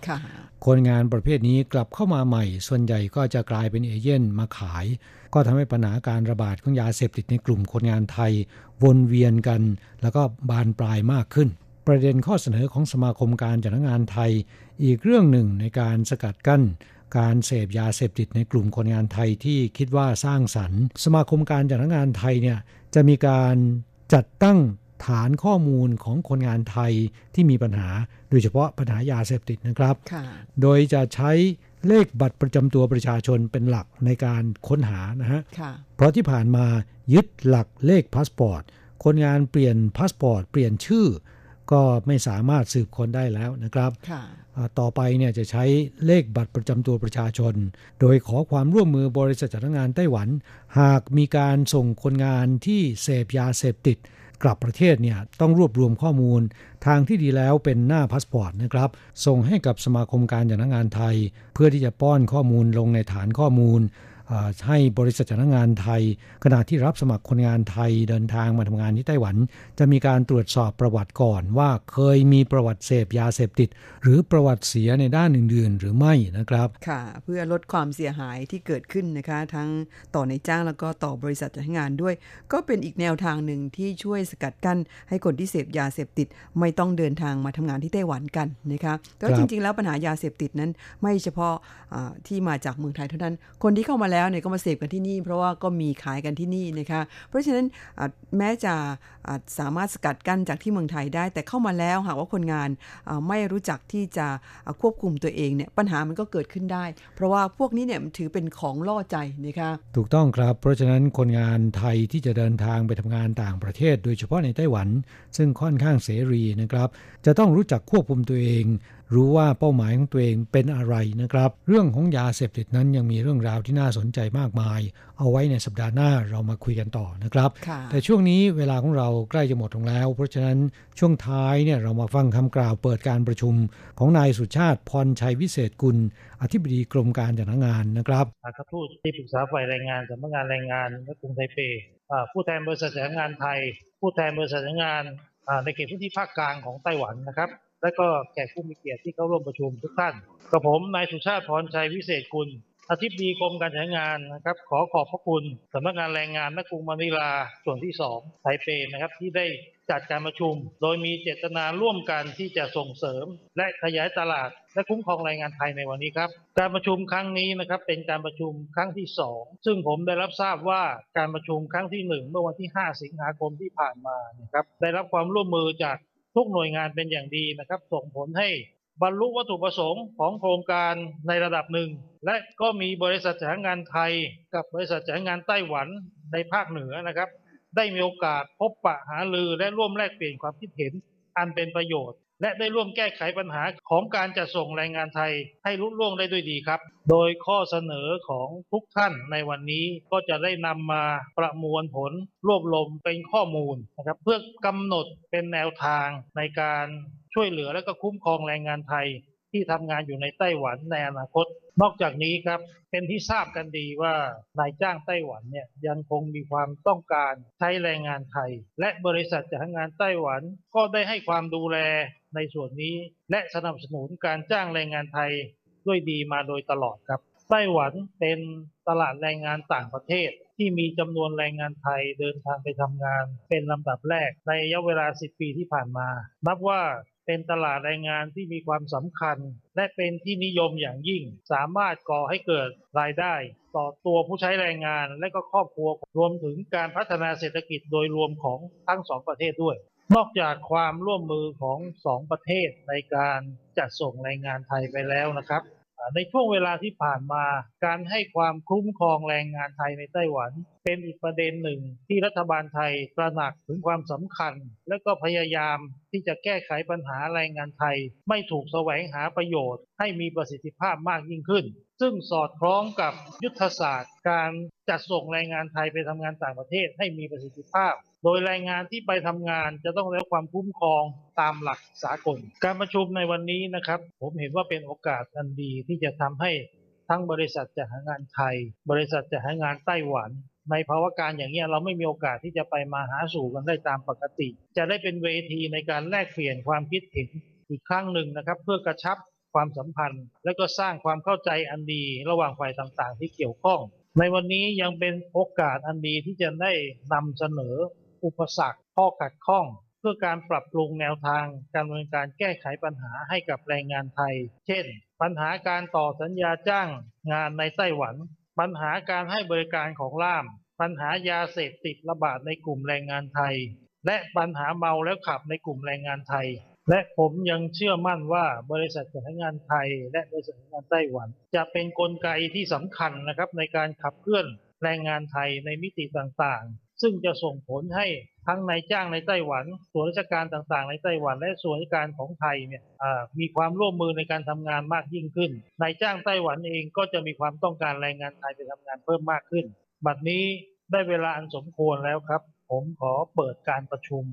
คนงานประเภทนี้กลับเข้ามาใหม่ ส่วนใหญ่ก็จะกลายเป็นเอเย่นต์มาขาย ก็ทำให้ปัญหาการระบาดของยาเสพติดในกลุ่มคนงานไทย วนเวียนกัน แล้วก็บานปลายมากขึ้น ประเด็นข้อเสนอของสมาคมการจัดงานไทย อีกเรื่องหนึ่งในการสกัดกั้นการเสพยาเสพติดในกลุ่มคนงานไทยที่คิดว่าสร้างสรรค์ สมาคมการจัดงานไทยเนี่ยจะมีการจัดตั้งฐานข้อมูลของคนงานไทยที่มีปัญหา โดยเฉพาะปัญหายาเสพติดนะครับ โดยจะใช้ เลขบัตรประจำตัวประชาชนเป็นหลักในการค้นหานะฮะเพราะที่ผ่านมายึดหลักเลขพาสปอร์ต คนงานเปลี่ยนพาสปอร์ต เปลี่ยนชื่อ ก็ไม่สามารถสืบค้นได้แล้วนะครับต่อไปเนี่ยจะใช้เลขบัตรประจำตัวประชาชน โดยขอความร่วมมือบริษัทจ้างงานไต้หวัน หากมีการส่งคนงานที่เสพยาเสพติด กลับประเทศเนี่ยต้องรวบรวมข้อมูล ทางที่ดีแล้วเป็นหน้าพาสปอร์ตนะครับ ส่งให้กับสมาคมการจัดหางานไทย เพื่อที่จะป้อนข้อมูลลงในฐานข้อมูล ให้บริษัทจ้างงานไทย ขณะที่รับสมัครคนงานไทยเดินทางมาทำงานที่ไต้หวัน จะมีการตรวจสอบประวัติก่อน ว่าเคยมีประวัติเสพยาเสพติด หรือประวัติเสียในด้านอื่นๆ หรือไม่นะครับค่ะ เพื่อลดความเสียหายที่เกิดขึ้นนะคะ ทั้งต่อในจ้างแล้วก็ต่อบริษัทจ้างงานด้วย ก็เป็นอีกแนวทางหนึ่งที่ช่วยสกัดกั้น ให้คนที่เสพยาเสพติด ไม่ต้องเดินทางมาทำงานที่ไต้หวันกันนะคะแต่จริง ๆ แล้วปัญหายาเสพติดนั้น ไม่เฉพาะที่มาจากเมืองไทยเท่านั้นคนที่เข้ามาแล้วเนี่ยก็มาเสพกันที่นี่ เพราะว่าก็มีขายกันที่นี่นะคะ เพราะฉะนั้นแม้จะสามารถสกัดกั้นจากที่เมืองไทยได้ แต่เข้ามาแล้วหากว่าคนงานไม่รู้จักที่จะควบคุมตัวเองเนี่ยปัญหามันก็เกิดขึ้นได้ เพราะว่าพวกนี้เนี่ยถือเป็นของล่อใจนะคะถูกต้องครับ เพราะฉะนั้นคนงานไทยที่จะเดินทางไปทำงานต่างประเทศ โดยเฉพาะในไต้หวัน ซึ่งค่อนข้างเสรีนะครับ จะต้องรู้จักควบคุมตัวเอง รู้ว่าเป้าหมายของตัวเองเป็นอะไรนะครับ เรื่องของยาเสพติดนั้นยังมีเรื่องราวที่น่าสนใจมากมาย เอาไว้ในสัปดาห์หน้าเรามาคุยกันต่อนะครับ แต่ช่วงนี้เวลาของเราใกล้จะหมดลงแล้ว เพราะฉะนั้นช่วงท้ายเนี่ยเรามาฟังคำกล่าวเปิดการประชุม ของนายสุชาติพรชัยวิเศษกุล อธิบดีกรมการจัดงานนะครับครับทูตที่ปรึกษาฝ่ายแรงงานสำนักงานแรงงานและกรุงไทเปผู้แทนบริษัทจัดงานไทย ผู้แทนบริษัทจัดงานในเขตพื้นที่ภาคกลางของไต้หวันนะครับ และก็แขกผู้มีเกียรติที่เข้าร่วมประชุมทุกท่านกับผมนายสุชาติพรชัยวิเศษกุลอธิบดีกรมการใช้งานนะครับ ขอขอบพระคุณสำนักงานแรงงานนกรุงมะนิลาส่วนที่2ไทเปนะครับที่ได้จัดการประชุม โดยมีเจตนาร่วมกันที่จะส่งเสริม และขยายตลาด และคุ้มครองแรงงานไทยในวันนี้ครับ การประชุมครั้งนี้นะครับเป็นการประชุมครั้งที่ 2 ซึ่งผมได้รับทราบว่าการประชุมครั้งที่ 1 เมื่อวันที่ 5 สิงหาคมที่ผ่านมานะครับได้รับความร่วมมือจาก ทุกหน่วยงานเป็นอย่างดีนะครับ ส่งผลให้บรรลุวัตถุประสงค์ของโครงการในระดับหนึ่ง และก็มีบริษัทจัดหางานไทย กับบริษัทจัดหางานไต้หวันในภาคเหนือนะครับ ได้มีโอกาสพบปะหารือและร่วมแลกเปลี่ยนความคิดเห็นอันเป็นประโยชน์ และได้ร่วมแก้ไขปัญหาของการจัดส่งแรงงานไทยให้ลุล่วงได้ด้วยดีครับ โดยข้อเสนอของทุกท่านในวันนี้ก็จะได้นำมาประมวลผลรวบรวมเป็นข้อมูลนะครับ เพื่อกำหนดเป็นแนวทางในการช่วยเหลือและก็คุ้มครองแรงงานไทยที่ทำงานอยู่ในไต้หวันในอนาคต นอกจากนี้ครับ เป็นที่ทราบกันดีว่านายจ้างไต้หวันเนี่ยยังคงมีความต้องการใช้แรงงานไทย และบริษัทจัดหางานไต้หวันก็ได้ให้ความดูแล ในส่วนนี้ และสนับสนุนการจ้างแรงงานไทยด้วยดีมาโดยตลอดครับไต้หวันเป็นตลาดแรงงานต่างประเทศ ที่มีจำนวนแรงงานไทยเดินทางไปทำงาน เป็นลำดับแรกในระยะเวลา 10 ปีที่ผ่านมา นับว่าเป็นตลาดแรงงานที่มีความสำคัญ และเป็นที่นิยมอย่างยิ่ง สามารถก่อให้เกิดรายได้ ต่อตัวผู้ใช้แรงงานและก็ครอบครัวรวมถึงการพัฒนาเศรษฐกิจโดยรวมของทั้งสองประเทศด้วย นอกจากความร่วมมือของสองประเทศในการจัดส่งแรงงานไทยไปแล้วนะครับ ในช่วงเวลาที่ผ่านมาการให้ความคุ้มครองแรงงานไทยในไต้หวัน เป็นอีกประเด็นหนึ่งที่รัฐบาลไทยตระหนักถึงความสำคัญ และก็พยายามที่จะแก้ไขปัญหาแรงงานไทย ไม่ถูกแสวงหาประโยชน์ ให้มีประสิทธิภาพมากยิ่งขึ้น ซึ่งสอดคล้องกับยุทธศาสตร์ การจัดส่งแรงงานไทยไปทำงานต่างประเทศให้มีประสิทธิภาพ โดยแรงงานที่ไปทำงานจะต้องได้รับความคุ้มครองตามหลักสากล การประชุมในวันนี้นะครับ ผมเห็นว่าเป็นโอกาสอันดีที่จะทำให้ทั้งบริษัทจัดหางานไทย บริษัทจัดหางานไต้หวัน ในภาวะการอย่างนี้ยเราไม่มีโอกาสที่จะไปมาหาสู่กันได้ตามปกติ จะได้เป็นเวทีในการแลกเปลี่ยนความคิดเห็นอีกครั้งหนึ่งนะครับ เพื่อกระชับความสัมพันธ์ และก็สร้างความเข้าใจอันดีระหว่างฝ่ายต่างๆ ที่เกี่ยวข้อง ในวันนี้ยังเป็นโอกาสอันดีที่จะได้นำเสนอ อุปสรรคข้อขัดข้อง เพื่อการปรับปรุงแนวทางการดำเนินการแก้ไขปัญหาให้กับแรงงานไทย เช่น ปัญหาการต่อสัญญาจ้างงานในไต้หวัน ปัญหาการให้บริการของล่าม ปัญหายาเสพติดระบาดในกลุ่มแรงงานไทย และปัญหาเมาแล้วขับในกลุ่มแรงงานไทย และผมยังเชื่อมั่นว่าบริษัทจัดหางานไทย และบริษัทจัดหางานไต้หวัน จะเป็นนกลไกที่สำคัญนะครับในการขับเคลื่อนแรงงานไทยในมิติต่างๆ ซึ่งจะส่งผลให้ทั้งนายจ้างในไต้หวัน ส่วนราชการต่างๆ ในไต้หวัน และส่วนราชการของไทยเนี่ยมีความร่วมมือในการทำงานมากยิ่งขึ้น นายจ้างไต้หวันเองก็จะมีความต้องการแรงงานไทยไปทำงานเพิ่มมากขึ้น บัดนี้ได้เวลาอันสมควรแล้วครับ ผมขอเปิดการประชุม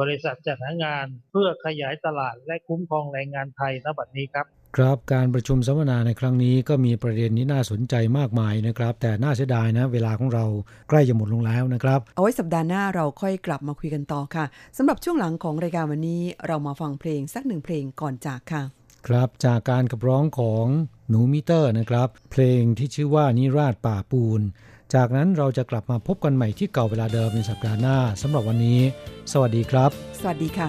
บริษัทจัดหางานเพื่อขยายตลาดและคุ้มครองแรงงานไทยณบัดนี้ครับ ครับการประชุมสัมมนาในครั้งนี้ก็มีประเด็นที่น่าสนใจมากมายนะครับ แต่น่าเสียดายนะ เวลาของเราใกล้จะหมดลงแล้วนะครับ เอาไว้สัปดาห์หน้าเราค่อยกลับมาคุยกันต่อค่ะสำหรับช่วงหลังของรายการวันนี้ เรามาฟังเพลงสักหนึ่งเพลงก่อนจากค่ะ ครับจากการขับร้องของหนูมิเตอร์นะครับ เพลงที่ชื่อว่านิราชป่าปูน จากนั้นเราจะกลับมาพบกันใหม่ที่เก่าเวลาเดิมในสัปดาห์หน้าสำหรับวันนี้ สวัสดีครับ สวัสดีค่ะ